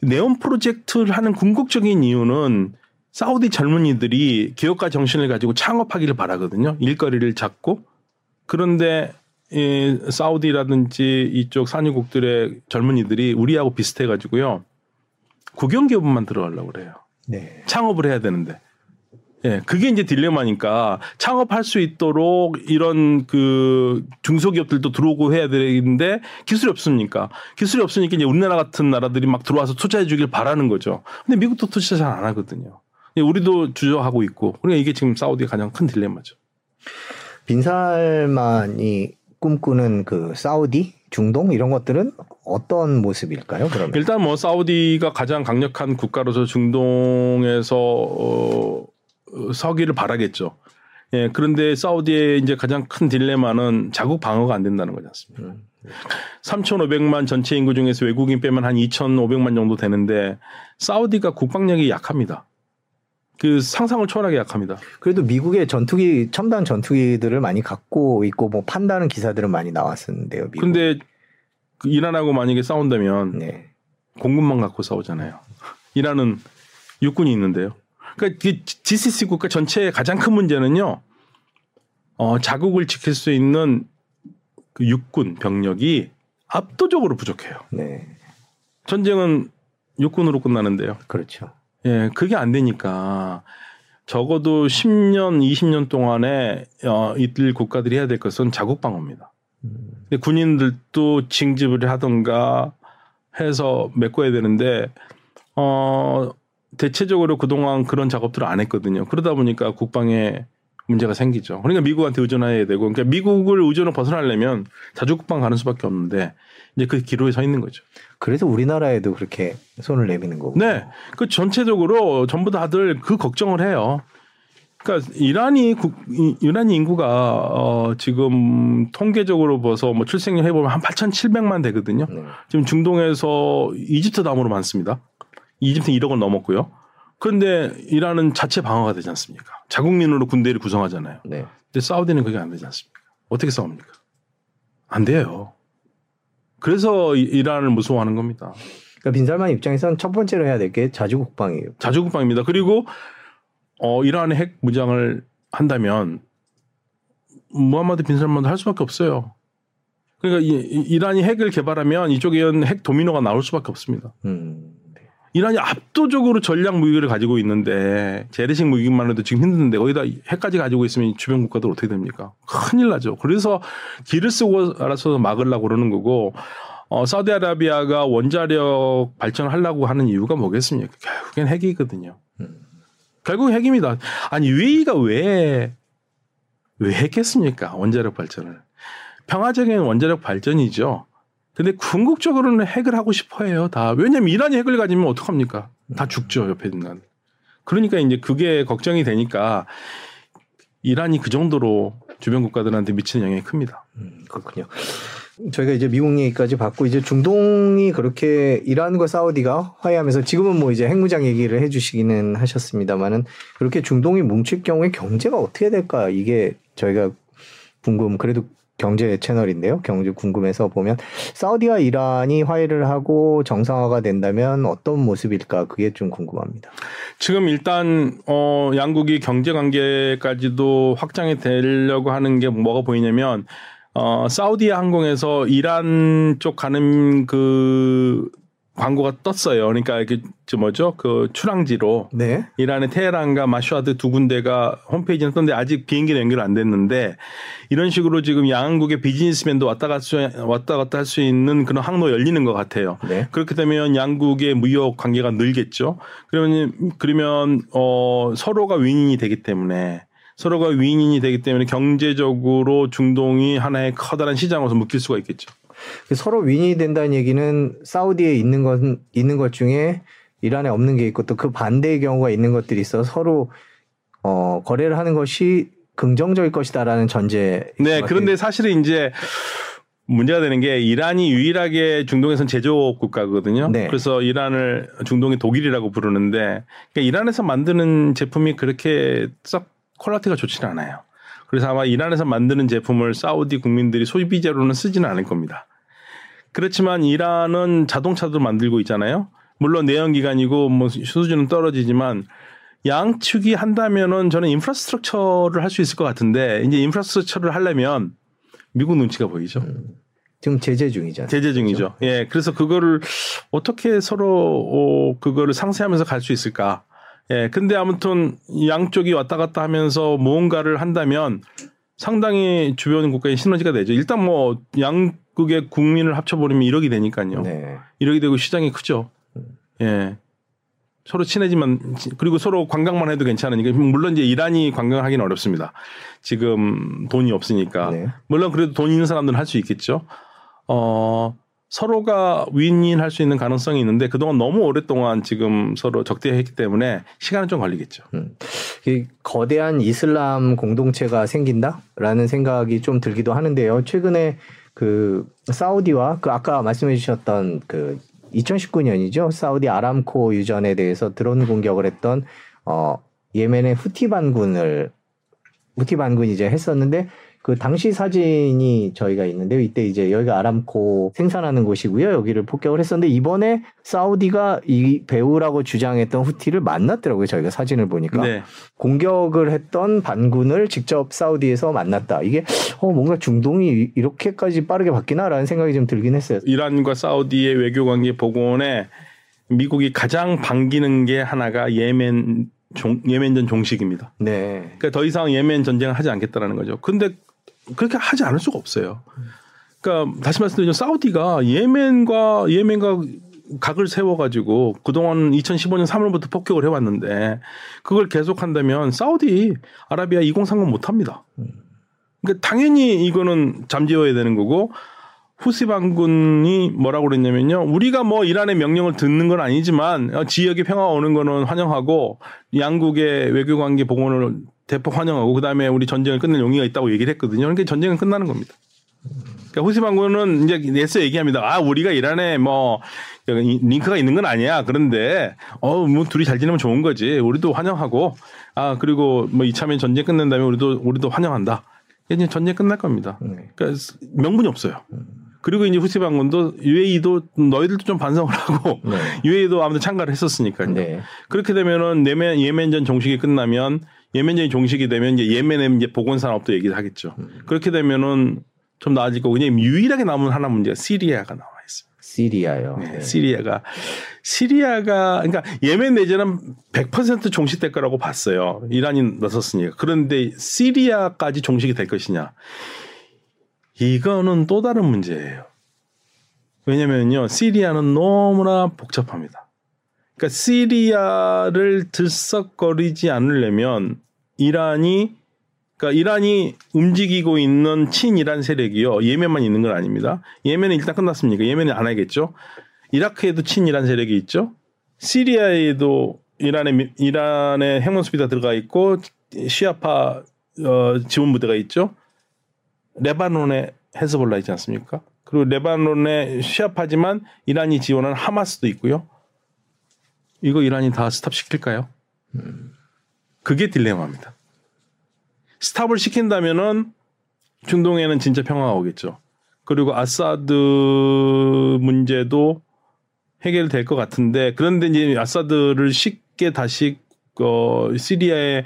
B: 네온 프로젝트를 하는 궁극적인 이유는 사우디 젊은이들이 기업가 정신을 가지고 창업하기를 바라거든요. 일거리를 찾고 그런데 이 사우디라든지 이쪽 산유국들의 젊은이들이 우리하고 비슷해 가지고요. 국영 기업만 들어가려고 그래요.
A: 네.
B: 창업을 해야 되는데. 예, 그게 이제 딜레마니까 창업할 수 있도록 이런 그 중소기업들도 들어오고 해야 되는데 기술이 없으니까 기술이 없으니까 이제 우리나라 같은 나라들이 막 들어와서 투자해 주길 바라는 거죠. 근데 미국도 투자 잘 안 하거든요. 예, 우리도 주저하고 있고. 그러니까 이게 지금 사우디의 가장 큰 딜레마죠.
A: 빈살만이 꿈꾸는 그 사우디, 중동 이런 것들은 어떤 모습일까요? 그러면
B: 일단 뭐 사우디가 가장 강력한 국가로서 중동에서 어, 어, 서기를 바라겠죠. 예, 그런데 사우디의 이제 가장 큰 딜레마는 자국 방어가 안 된다는 거지 않습니까?
A: 음.
B: 3,500만 전체 인구 중에서 외국인 빼면 한 2,500만 정도 되는데 사우디가 국방력이 약합니다. 그 상상을 초월하게 약합니다.
A: 그래도 미국의 전투기 첨단 전투기들을 많이 갖고 있고 뭐 판다는 기사들은 많이 나왔었는데요. 미국.
B: 근데 그 이란하고 만약에 싸운다면
A: 네.
B: 공군만 갖고 싸우잖아요. 이란은 육군이 있는데요. 그러니까 그 GCC 국가 전체의 가장 큰 문제는요. 어, 자국을 지킬 수 있는 그 육군 병력이 압도적으로 부족해요.
A: 네.
B: 전쟁은 육군으로 끝나는데요.
A: 그렇죠.
B: 예, 그게 안 되니까 적어도 10년, 20년 동안에 어, 이들 국가들이 해야 될 것은 자국 방어입니다.
A: 음.
B: 근데 군인들도 징집을 하던가 해서 메꿔야 되는데 어 대체적으로 그동안 그런 작업들을 안 했거든요. 그러다 보니까 국방에 문제가 생기죠. 그러니까 미국한테 의존해야 되고 그러니까 미국을 의존을 벗어나려면 자주 국방 가는 수밖에 없는데 이제 그 기로에 서 있는 거죠.
A: 그래서 우리나라에도 그렇게 손을 내미는 거고.
B: 네. 그 전체적으로 전부 다들 그 걱정을 해요. 그러니까 이란이 국, 이- 이란이 인구가 어 지금 통계적으로 봐서 뭐 출생률 해보면 한 8,700만 되거든요.
A: 네.
B: 지금 중동에서 이집트 다음으로 많습니다. 이집트 1억을 넘었고요. 그런데 이란은 자체 방어가 되지 않습니까? 자국민으로 군대를 구성하잖아요.
A: 네.
B: 근데 사우디는 그게 안 되지 않습니까? 어떻게 싸웁니까? 안 돼요. 그래서 이- 이란을 무서워하는 겁니다.
A: 그러니까 빈살만 입장에서는 첫 번째로 해야 될 게 자주 국방이에요.
B: 자주 국방입니다. 그리고 어 이란의 핵 무장을 한다면 무함마드 빈살만도 할 수밖에 없어요. 그러니까 이, 이- 이란이 핵을 개발하면 이쪽에 핵 도미노가 나올 수밖에 없습니다.
A: 음. 네.
B: 이란이 압도적으로 전략 무기를 가지고 있는데 재래식 무기만 해도 지금 힘든데 거기다 핵까지 가지고 있으면 주변 국가들 어떻게 됩니까? 큰일 나죠. 그래서 길을 쓰고 알아서 막으려고 그러는 거고 어, 사우디아라비아가 원자력 발전을 하려고 하는 이유가 뭐겠습니까? 결국엔 핵이거든요.
A: 음.
B: 결국 핵입니다. 아니 UAE가 왜왜 했겠습니까? 원자력 발전을 평화적인 원자력 발전이죠. 근데 궁극적으로는 핵을 하고 싶어 해요. 다 왜냐면 이란이 핵을 가지면 어떡합니까? 다 죽죠 옆에 있는 난. 그러니까 이제 그게 걱정이 되니까 이란이 그 정도로 주변 국가들한테 미치는 영향이 큽니다.
A: 음, 그렇군요. 저희가 이제 미국 얘기까지 받고 이제 중동이 그렇게 이란과 사우디가 화해하면서 지금은 뭐 이제 핵무장 얘기를 해주시기는 하셨습니다만은 그렇게 중동이 뭉칠 경우에 경제가 어떻게 될까 이게 저희가 궁금 그래도 경제 채널인데요. 경제 궁금해서 보면 사우디와 이란이 화해를 하고 정상화가 된다면 어떤 모습일까 그게 좀 궁금합니다.
B: 지금 일단 어 양국이 경제 관계까지도 확장이 되려고 하는 게 뭐가 보이냐면 어 사우디아 항공에서 이란 쪽 가는 그 광고가 떴어요. 그러니까 이게 저 뭐죠? 그 출항지로
A: 네.
B: 이란의 테헤란과 마슈아드 두 군데가 홈페이지는 떴는데 아직 비행기는 연결 안 됐는데 이런 식으로 지금 양국의 비즈니스맨도 왔다 갔다 왔다 갔다 할 수 있는 그런 항로 열리는 것 같아요.
A: 네.
B: 그렇게 되면 양국의 무역 관계가 늘겠죠. 그러면 그러면 어 서로가 윈윈이 되기 때문에 서로가 윈윈이 되기 때문에 경제적으로 중동이 하나의 커다란 시장으로서 묶일 수가 있겠죠.
A: 서로 윈이 된다는 얘기는 사우디에 있는 건 있는 것 중에 이란에 없는 게 있고 또 그 반대의 경우가 있는 것들이 있어 서로 어 거래를 하는 것이 긍정적일 것이다라는 전제.
B: 네, 그런데 사실은 이제 문제가 되는 게 이란이 유일하게 중동에선 제조업 국가거든요.
A: 네.
B: 그래서 이란을 중동의 독일이라고 부르는데 그러니까 이란에서 만드는 제품이 그렇게 썩 quality가 좋지는 않아요. 그래서 아마 이란에서 만드는 제품을 사우디 국민들이 소비재로는 쓰지는 않을 겁니다. 그렇지만 이란은 자동차도 만들고 있잖아요. 물론 내연기관이고 뭐 수준은 떨어지지만 양측이 한다면은 저는 infrastructure를 할 수 있을 것 같은데 이제 infrastructure를 하려면 미국 눈치가 보이죠.
A: 지금 제재 중이잖아요.
B: 제재 중이죠. 예. 그래서 그거를 어떻게 서로 어, 그거를 상쇄하면서 갈 수 있을까? 예. 근데 아무튼 양쪽이 왔다 갔다 하면서 무언가를 한다면 상당히 주변 국가의 시너지가 되죠. 일단 뭐 양국의 국민을 합쳐버리면 1억이 되니까요.
A: 네.
B: 1억이 되고 시장이 크죠. 예. 서로 친해지만 그리고 서로 관광만 해도 괜찮으니까 물론 이제 이란이 관광하기는 어렵습니다. 지금 돈이 없으니까
A: 네.
B: 물론 그래도 돈 있는 사람들은 할 수 있겠죠. 어 서로가 윈윈할 수 있는 가능성이 있는데 그동안 너무 오랫동안 지금 서로 적대했기 때문에 시간은 좀 걸리겠죠.
A: 이 거대한 이슬람 공동체가 생긴다라는 생각이 좀 들기도 하는데요. 최근에 그 사우디와 그 아까 말씀해 주셨던 그 2019년이죠. 사우디 아람코 유전에 대해서 드론 공격을 했던 어 예멘의 후티 반군을 후티 반군이 이제 했었는데 그 당시 사진이 저희가 있는데 이때 이제 여기가 아람코 생산하는 곳이고요. 여기를 폭격을 했었는데 이번에 사우디가 이 배우라고 주장했던 후티를 만났더라고요. 저희가 사진을 보니까
B: 네.
A: 공격을 했던 반군을 직접 사우디에서 만났다. 이게 어 뭔가 중동이 이렇게까지 빠르게 바뀌나라는 생각이 좀 들긴 했어요.
B: 이란과 사우디의 외교 관계 복원에 미국이 가장 반기는 게 하나가 예멘 종, 예멘전 종식입니다.
A: 네.
B: 그러니까 더 이상 예멘 전쟁을 하지 않겠다라는 거죠. 근데 그렇게 하지 않을 수가 없어요. 그러니까 다시 말씀드리면 사우디가 예멘과 예멘과 각을 세워가지고 그동안 2015년 3월부터 폭격을 해왔는데 그걸 계속한다면 사우디 아라비아 2030 못합니다. 그러니까 당연히 이거는 잠재워야 되는 거고 후시 반군이 뭐라고 그랬냐면요. 우리가 뭐 이란의 명령을 듣는 건 아니지만 어, 지역의 평화가 오는 거는 환영하고 양국의 외교 관계 복원을 대폭 환영하고 그다음에 우리 전쟁을 끝낼 용의가 있다고 얘기를 했거든요. 그러니까 전쟁은 끝나는 겁니다. 그러니까 후시 반군은 이제 내서 얘기합니다. 아, 우리가 이란에 뭐 링크가 있는 건 아니야. 그런데 어, 뭐 둘이 잘 지내면 좋은 거지. 우리도 환영하고 아, 그리고 뭐 이참에 전쟁 끝낸 다음에 우리도 우리도 환영한다. 이제 전쟁 끝날 겁니다.
A: 네.
B: 그러니까 명분이 없어요. 그리고 이제 후시 반군도 UAE도 너희들도 좀 반성을 하고
A: 네.
B: UAE도 아무튼 참가를 했었으니까요.
A: 네.
B: 그렇게 되면은 예멘 예멘전 종식이 끝나면 예멘전이 종식이 되면 이제 예멘의 이제 보건 산업도 얘기를 하겠죠. 그렇게 되면은 좀 나아질 거고 그냥 유일하게 남은 하나 문제가 시리아가 나와 있어요.
A: 시리아요.
B: 네,
A: 네.
B: 시리아가 시리아가 그러니까 예멘 내전은 100% 종식될 거라고 봤어요. 이란이 나섰으니까. 그런데 시리아까지 종식이 될 것이냐? 이거는 또 다른 문제예요. 왜냐면요. 시리아는 너무나 복잡합니다. 그러니까 시리아를 들썩거리지 않으려면 이란이 그러니까 이란이 움직이고 있는 친이란 세력이요. 예멘만 있는 건 아닙니다. 예멘은 일단 끝났습니까? 예멘은 안 하겠죠. 이라크에도 친이란 세력이 있죠. 시리아에도 이란의 이란의 핵문 수비가 들어가 있고 시아파 어, 지원 부대가 있죠. 레바논에 헤즈볼라 있지 않습니까? 그리고 레바논에 시아파지만 이란이 지원한 하마스도 있고요. 이거 이란이 다 stop 시킬까요? 그게 딜레마입니다. stop을 시킨다면은 중동에는 진짜 평화가 오겠죠. 그리고 아사드 문제도 해결될 것 같은데 그런데 이제 아사드를 쉽게 다시 어, 시리아의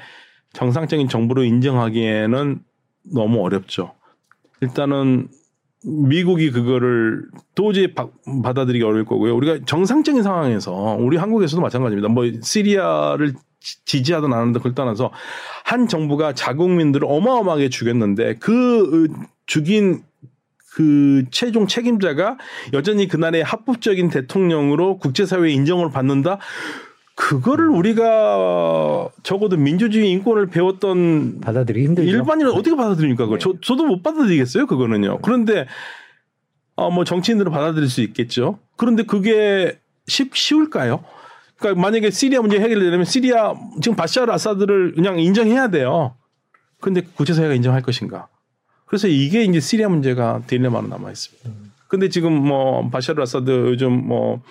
B: 정상적인 정부로 인정하기에는 너무 어렵죠. 일단은 미국이 그거를 도저히 바, 받아들이기 어려울 거고요. 우리가 정상적인 상황에서 우리 한국에서도 마찬가지입니다. 뭐 시리아를 지지하든 안 하든 그걸 떠나서 한 정부가 자국민들을 어마어마하게 죽였는데 그 죽인 그 최종 책임자가 여전히 그날의 합법적인 대통령으로 국제사회의 인정을 받는다. 그거를 우리가 적어도 민주주의 인권을 배웠던
A: 받아들이기 힘들죠.
B: 일반인은 어떻게 받아들입니까? 그걸
A: 네.
B: 저, 저도 못 받아들이겠어요. 그거는요. 그런데 어, 뭐 정치인들은 받아들일 수 있겠죠. 그런데 그게 쉽, 쉬울까요? 그러니까 만약에 시리아 문제 해결되려면 시리아 지금 바샤르 아사드를 그냥 인정해야 돼요. 근데 국제사회가 인정할 것인가? 그래서 이게 이제 시리아 문제가 딜레마로 남아 있습니다. 근데 지금 뭐 바샤르 아사드 요즘 뭐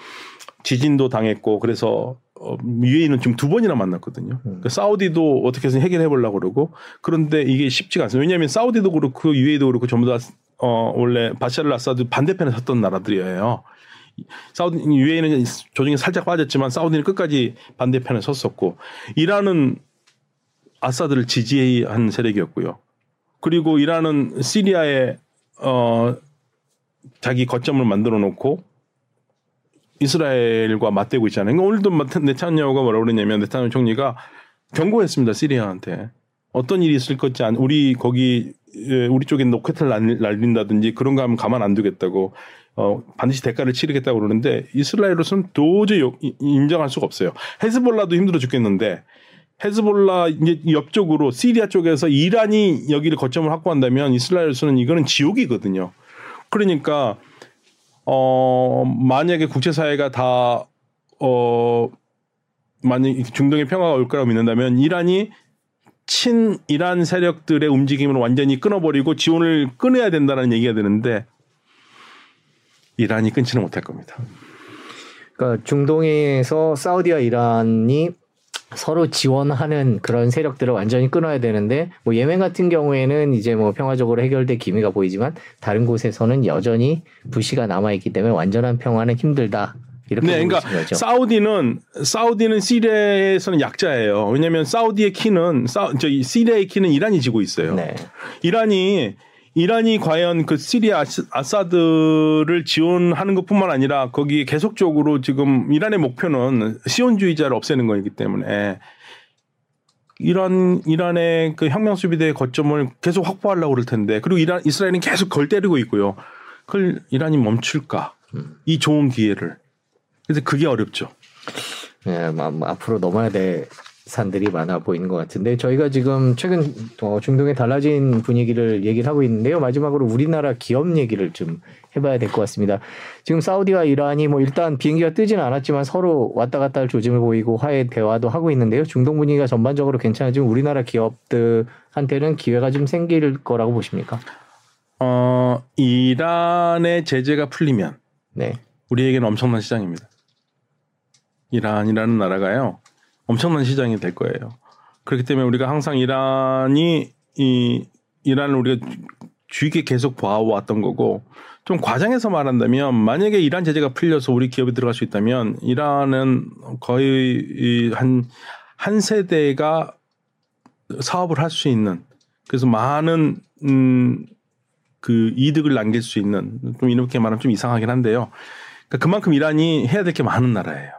B: 지진도 당했고 그래서 어, UAE는 지금 두 번이나 만났거든요. 그러니까 사우디도 어떻게 해서 해결해 보려고 그러고 그런데 이게 쉽지가 않습니다. 왜냐하면 사우디도 그렇고 UAE도 그렇고 전부 다 어, 원래 바샤르 아사드 반대편에 섰던 나라들이에요. 사우디 UAE는 조정이 살짝 빠졌지만 사우디는 끝까지 반대편에 섰었고 이란은 아사드를 지지한 세력이었고요. 그리고 이란은 시리아에 어 자기 거점을 만들어 놓고 이스라엘과 맞대고 있잖아요. 그러니까 오늘도 네타냐후가 뭐라고 그랬냐면 네타냐후 총리가 경고했습니다. 시리아한테 어떤 일이 있을 것지 않 우리 거기 예, 우리 쪽에 로켓을 날- 날린다든지 그런 거 하면 가만 안 두겠다고 어 반드시 대가를 치르겠다고 그러는데 이스라엘로서는 도저히 인정할 수가 없어요. 헤즈볼라도 힘들어 죽겠는데 헤즈볼라 이제 옆쪽으로 시리아 쪽에서 이란이 여기를 거점을 확보한다면 이스라엘로서는 이거는 지옥이거든요. 그러니까 어 만약에 국제사회가 다 어 만약 중동의 평화가 올 거라고 믿는다면 이란이 친 이란 세력들의 움직임을 완전히 끊어버리고 지원을 끊어야 된다는 얘기가 되는데 이란이 끊지는 못할 겁니다.
A: 그러니까 중동에서 사우디와 이란이 서로 지원하는 그런 세력들을 완전히 끊어야 되는데 뭐 예멘 같은 경우에는 이제 뭐 평화적으로 해결될 기미가 보이지만 다른 곳에서는 여전히 불씨가 남아 있기 때문에 완전한 평화는 힘들다. 이렇게
B: 네, 그러니까
A: 거죠.
B: 사우디는 사우디는 시리아에서는 약자예요. 왜냐하면 사우디의 키는 사, 저기 시리아의 키는 이란이 지고 있어요.
A: 네.
B: 이란이 이란이 과연 그 시리아 아사드를 지원하는 것뿐만 아니라 거기 계속적으로 지금 이란의 목표는 시온주의자를 없애는 거이기 때문에 이란 이란의 그 혁명 수비대 거점을 계속 확보하려고 그럴 텐데 그리고 이란 이스라엘은 계속 걸 때리고 있고요. 그걸 이란이 멈출까? 이 좋은 기회를. 그래서 그게 어렵죠.
A: 예, 뭐, 뭐 앞으로 넘어야 될 산들이 많아 보이는 것 같은데 저희가 지금 최근 어, 중동의 달라진 분위기를 얘기를 하고 있는데요. 마지막으로 우리나라 기업 얘기를 좀 해봐야 될 것 같습니다. 지금 사우디와 이란이 뭐 일단 비행기가 뜨지는 않았지만 서로 왔다 갔다 할 조짐을 보이고 화해 대화도 하고 있는데요. 중동 분위기가 전반적으로 괜찮아지면 우리나라 기업들한테는 기회가 좀 생길 거라고 보십니까?
B: 어, 이란의 제재가 풀리면
A: 네.
B: 우리에게는 엄청난 시장입니다. 이란이라는 나라가요. 엄청난 시장이 될 거예요. 그렇기 때문에 우리가 항상 이란이 이 이란을 우리가 주 있게 계속 봐왔던 거고 좀 과장해서 말한다면 만약에 이란 제재가 풀려서 우리 기업이 들어갈 수 있다면 이란은 거의 한한 세대가 사업을 할 수 있는 그래서 많은 음, 그 이득을 남길 수 있는 좀 이렇게 말하면 좀 이상하긴 한데요. 그러니까 그만큼 이란이 해야 될 게 많은 나라예요.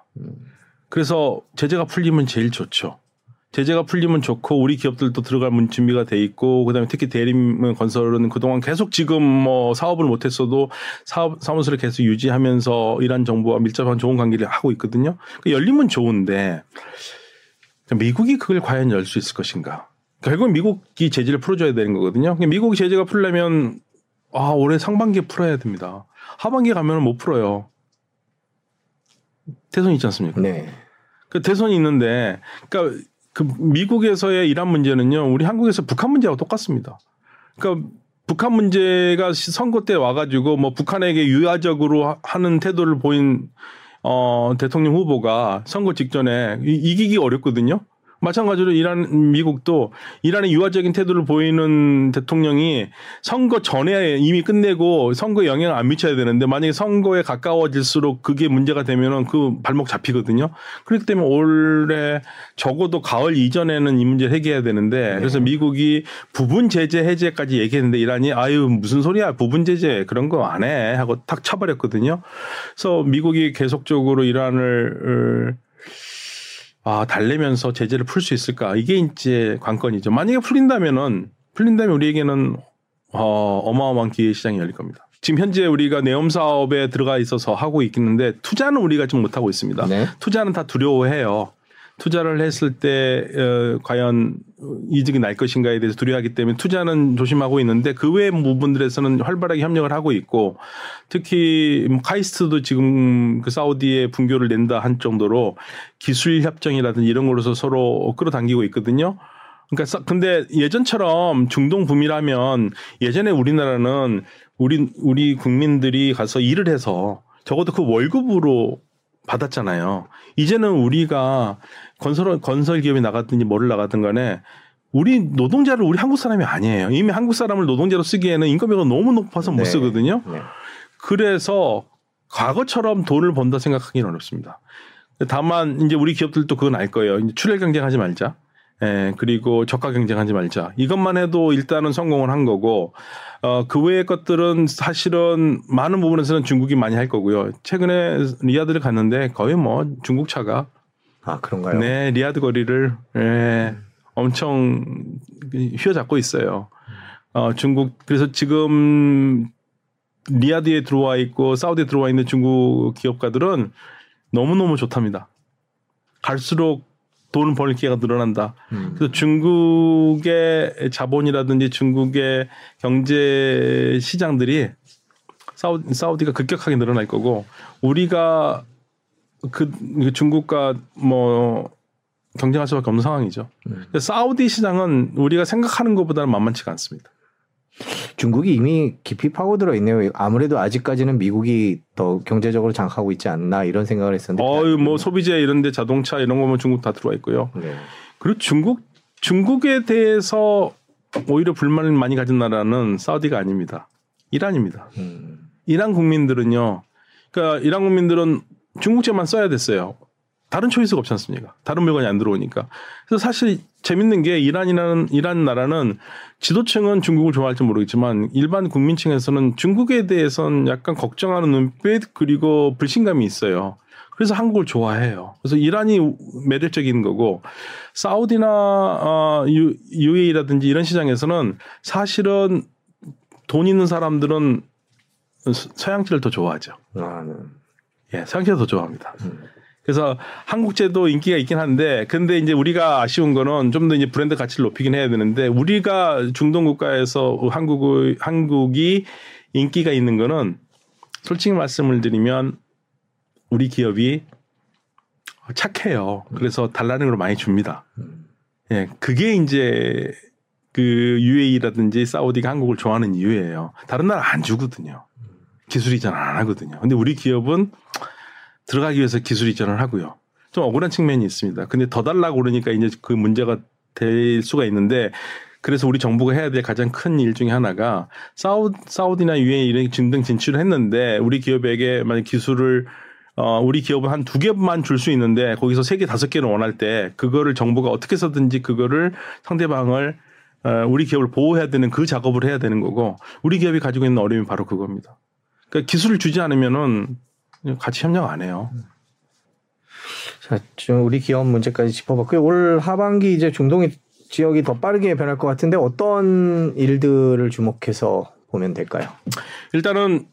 B: 그래서 제재가 풀리면 제일 좋죠. 제재가 풀리면 좋고 우리 기업들도 들어갈 문 준비가 돼 있고 그다음에 특히 대림 건설은 그동안 계속 지금 뭐 사업을 못했어도 사업 사무소를 계속 유지하면서 이란 정부와 밀접한 좋은 관계를 하고 있거든요. 그 열리면 좋은데 미국이 그걸 과연 열 수 있을 것인가? 결국은 미국이 제재를 풀어줘야 되는 거거든요. 미국이 제재가 풀려면 아 올해 상반기에 풀어야 됩니다. 하반기에 가면 못 풀어요. 대선 있지 않습니까?
A: 네.
B: 그 대선이 있는데, 그러니까 그 미국에서의 이란 문제는요, 우리 한국에서 북한 문제하고 똑같습니다. 그러니까 북한 문제가 선거 때 와가지고 뭐 북한에게 유화적으로 하는 태도를 보인 어 대통령 후보가 선거 직전에 이기기 어렵거든요. 마찬가지로 이란 미국도 이란의 유화적인 태도를 보이는 대통령이 선거 전에 이미 끝내고 선거에 영향을 안 미쳐야 되는데 만약에 선거에 가까워질수록 그게 문제가 되면은 그 발목 잡히거든요. 그렇기 때문에 올해 적어도 가을 이전에는 이 문제 해결해야 되는데 그래서 네. 미국이 부분 제재 해제까지 얘기했는데 이란이 아유 무슨 소리야 부분 제재 그런 거 안 해 하고 탁 쳐버렸거든요. 그래서 미국이 계속적으로 이란을 아, 달래면서 제재를 풀 수 있을까? 이게 이제 관건이죠. 만약에 풀린다면은, 풀린다면 우리에게는 어, 어마어마한 기회 시장이 열릴 겁니다. 지금 현재 우리가 내엄 사업에 들어가 있어서 하고 있는데 투자는 우리가 좀 못하고 있습니다. 네. 투자는 다 두려워해요. 투자를 했을 때 어, 과연 이득이 날 것인가에 대해서 두려워하기 때문에 투자는 조심하고 있는데 그 외의 부분들에서는 활발하게 협력을 하고 있고 특히 뭐 카이스트도 지금 그 사우디에 분교를 낸다 한 정도로 기술 협정이라든지 이런 걸로서 서로 끌어당기고 있거든요. 그러니까 근데 예전처럼 중동 붐이라면 예전에 우리나라는 우리 우리 국민들이 가서 일을 해서 적어도 그 월급으로 받았잖아요. 이제는 우리가 건설 건설 기업이 나갔든지 뭐를 나갔든 간에 우리 노동자를 우리 한국 사람이 아니에요. 이미 한국 사람을 노동자로 쓰기에는 인건비가 너무 높아서 못 네. 쓰거든요. 네. 그래서 과거처럼 돈을 번다 생각하기는 어렵습니다. 다만 이제 우리 기업들도 그건 알 거예요. 이제 출혈 경쟁하지 말자. 예, 그리고 저가 경쟁하지 말자. 이것만 해도 일단은 성공을 한 거고, 어, 그 외의 것들은 사실은 많은 부분에서는 중국이 많이 할 거고요. 최근에 리아드를 갔는데 거의 뭐 중국 차가.
A: 아, 그런가요?
B: 네, 리아드 거리를, 예, 엄청 휘어잡고 있어요. 어, 중국, 그래서 지금 리아드에 들어와 있고 사우디에 들어와 있는 중국 기업가들은 너무너무 좋답니다. 갈수록 돈을 벌 기회가 늘어난다. 음. 그래서 중국의 자본이라든지 중국의 경제 시장들이 사우디, 사우디가 급격하게 늘어날 거고 우리가 그, 그 중국과 뭐 경쟁할 수밖에 없는 상황이죠. 음. 사우디 시장은 우리가 생각하는 것보다는 만만치가 않습니다.
A: 중국이 이미 깊이 파고들어 있네요. 아무래도 아직까지는 미국이 더 경제적으로 장악하고 있지 않나 이런 생각을 했었는데.
B: 어유 뭐 소비재 이런데 자동차 이런 거면 중국 다 들어와 있고요. 네. 그리고 중국 중국에 대해서 오히려 불만을 많이 가진 나라는 사우디가 아닙니다. 이란입니다. 음. 이란 국민들은요. 그러니까 이란 국민들은 중국제만 써야 됐어요. 다른 초이스가 없지 않습니까? 다른 물건이 안 들어오니까. 그래서 사실 재밌는 게 이란이라는 이란 나라는 지도층은 중국을 좋아할지 모르겠지만 일반 국민층에서는 중국에 대해서는 약간 걱정하는 눈빛 그리고 불신감이 있어요. 그래서 한국을 좋아해요. 그래서 이란이 매력적인 거고 사우디나 어, UAE라든지 이런 시장에서는 사실은 돈 있는 사람들은 서양지를 더 좋아하죠. 아, 네. 예, 서양지를 더 좋아합니다. 음. 그래서 한국제도 인기가 있긴 한데 근데 이제 우리가 아쉬운 거는 좀 더 이제 브랜드 가치를 높이긴 해야 되는데 우리가 중동 국가에서 한국의 한국이 인기가 있는 거는 솔직히 말씀을 드리면 우리 기업이 착해요. 그래서 달라는 걸 많이 줍니다. 예, 그게 이제 그 UAE라든지 사우디가 한국을 좋아하는 이유예요. 다른 나라 안 주거든요. 기술 이전 안 하거든요. 근데 우리 기업은 들어가기 위해서 기술 이전을 하고요. 좀 억울한 측면이 있습니다. 근데 더 달라고 그러니까 이제 그 문제가 될 수가 있는데 그래서 우리 정부가 해야 될 가장 큰 일 중에 하나가 사우, 사우디나 유엔 이런 등등 진출을 했는데 우리 기업에게 만약 기술을 어, 우리 기업은 한 두 개만 줄 수 있는데 거기서 세 개, 다섯 개를 원할 때 그거를 정부가 어떻게 해서든지 그거를 상대방을 어, 우리 기업을 보호해야 되는 그 작업을 해야 되는 거고 우리 기업이 가지고 있는 어려움이 바로 그겁니다. 그러니까 기술을 주지 않으면은 같이 협력 안 해요.
A: 자, 좀 우리 기업 문제까지 짚어봤고요. 올 하반기 이제 중동 지역이 더 빠르게 변할 것 같은데 어떤 일들을 주목해서 보면 될까요?
B: 일단은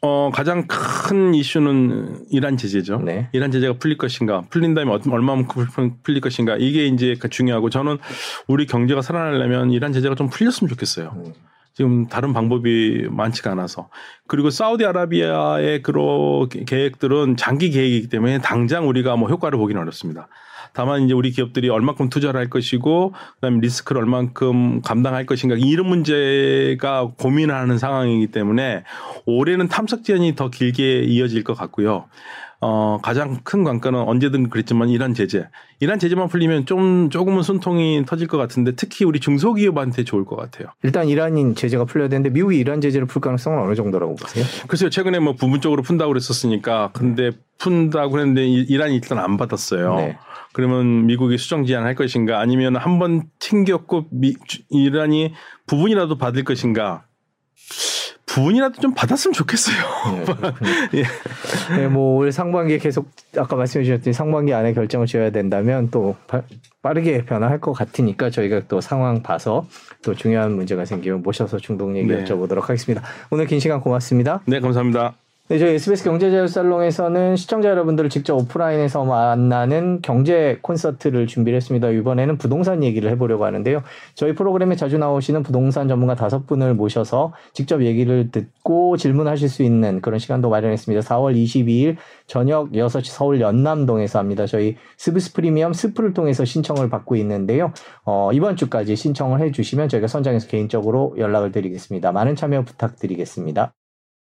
B: 어, 가장 큰 이슈는 이란 제재죠.
A: 네.
B: 이란 제재가 풀릴 것인가, 풀린다면 어- 얼마만큼 풀- 풀릴 것인가, 이게 이제 그 중요하고 저는 우리 경제가 살아나려면 이란 제재가 좀 풀렸으면 좋겠어요.
A: 음.
B: 지금 다른 방법이 많지가 않아서 그리고 사우디아라비아의 그런 계- 계획들은 장기 계획이기 때문에 당장 우리가 뭐 효과를 보기는 어렵습니다. 다만 이제 우리 기업들이 얼마큼 투자를 할 것이고 그다음에 리스크를 얼만큼 감당할 것인가 이런 문제가 고민하는 상황이기 때문에 올해는 탐색 제한이 더 길게 이어질 것 같고요. 어, 가장 큰 관건은 언제든 그랬지만 이란 제재. 이란 제재만 풀리면 좀 조금은 숨통이 터질 것 같은데 특히 우리 중소기업한테 좋을 것 같아요.
A: 일단 이란인 제재가 풀려야 되는데 미국이 이란 제재를 풀 가능성은 어느 정도라고 보세요?
B: 글쎄요, 최근에 뭐 부분적으로 푼다고 그랬었으니까 근데 푼다고 했는데 이- 이란이 일단 안 받았어요.
A: 네.
B: 그러면 미국이 수정 제한할 것인가 아니면 한 번 튕겼고 미- 주- 이란이 부분이라도 받을 것인가 부분이라도 좀 받았으면 좋겠어요.
A: 네, 네, 뭐올 상반기에 계속 아까 말씀해 주셨듯이 상반기 안에 결정을 지어야 된다면 또 바- 빠르게 변화할 것 같으니까 저희가 또 상황 봐서 또 중요한 문제가 생기면 모셔서 중동 얘기
B: 네.
A: 여쭤보도록 하겠습니다. 오늘 긴 시간 고맙습니다.
B: 네, 감사합니다.
A: 네, 저희 SBS 경제자유살롱에서는 시청자 여러분들을 직접 오프라인에서 만나는 경제 콘서트를 준비를 했습니다. 이번에는 부동산 얘기를 해보려고 하는데요. 저희 프로그램에 자주 나오시는 부동산 전문가 다섯 분을 모셔서 직접 얘기를 듣고 질문하실 수 있는 그런 시간도 마련했습니다. 4월 22일 저녁 6시 서울 연남동에서 합니다. 저희 스브스 프리미엄 스프를 통해서 신청을 받고 있는데요. 어, 이번 주까지 신청을 해주시면 저희가 선정해서 개인적으로 연락을 드리겠습니다. 많은 참여 부탁드리겠습니다.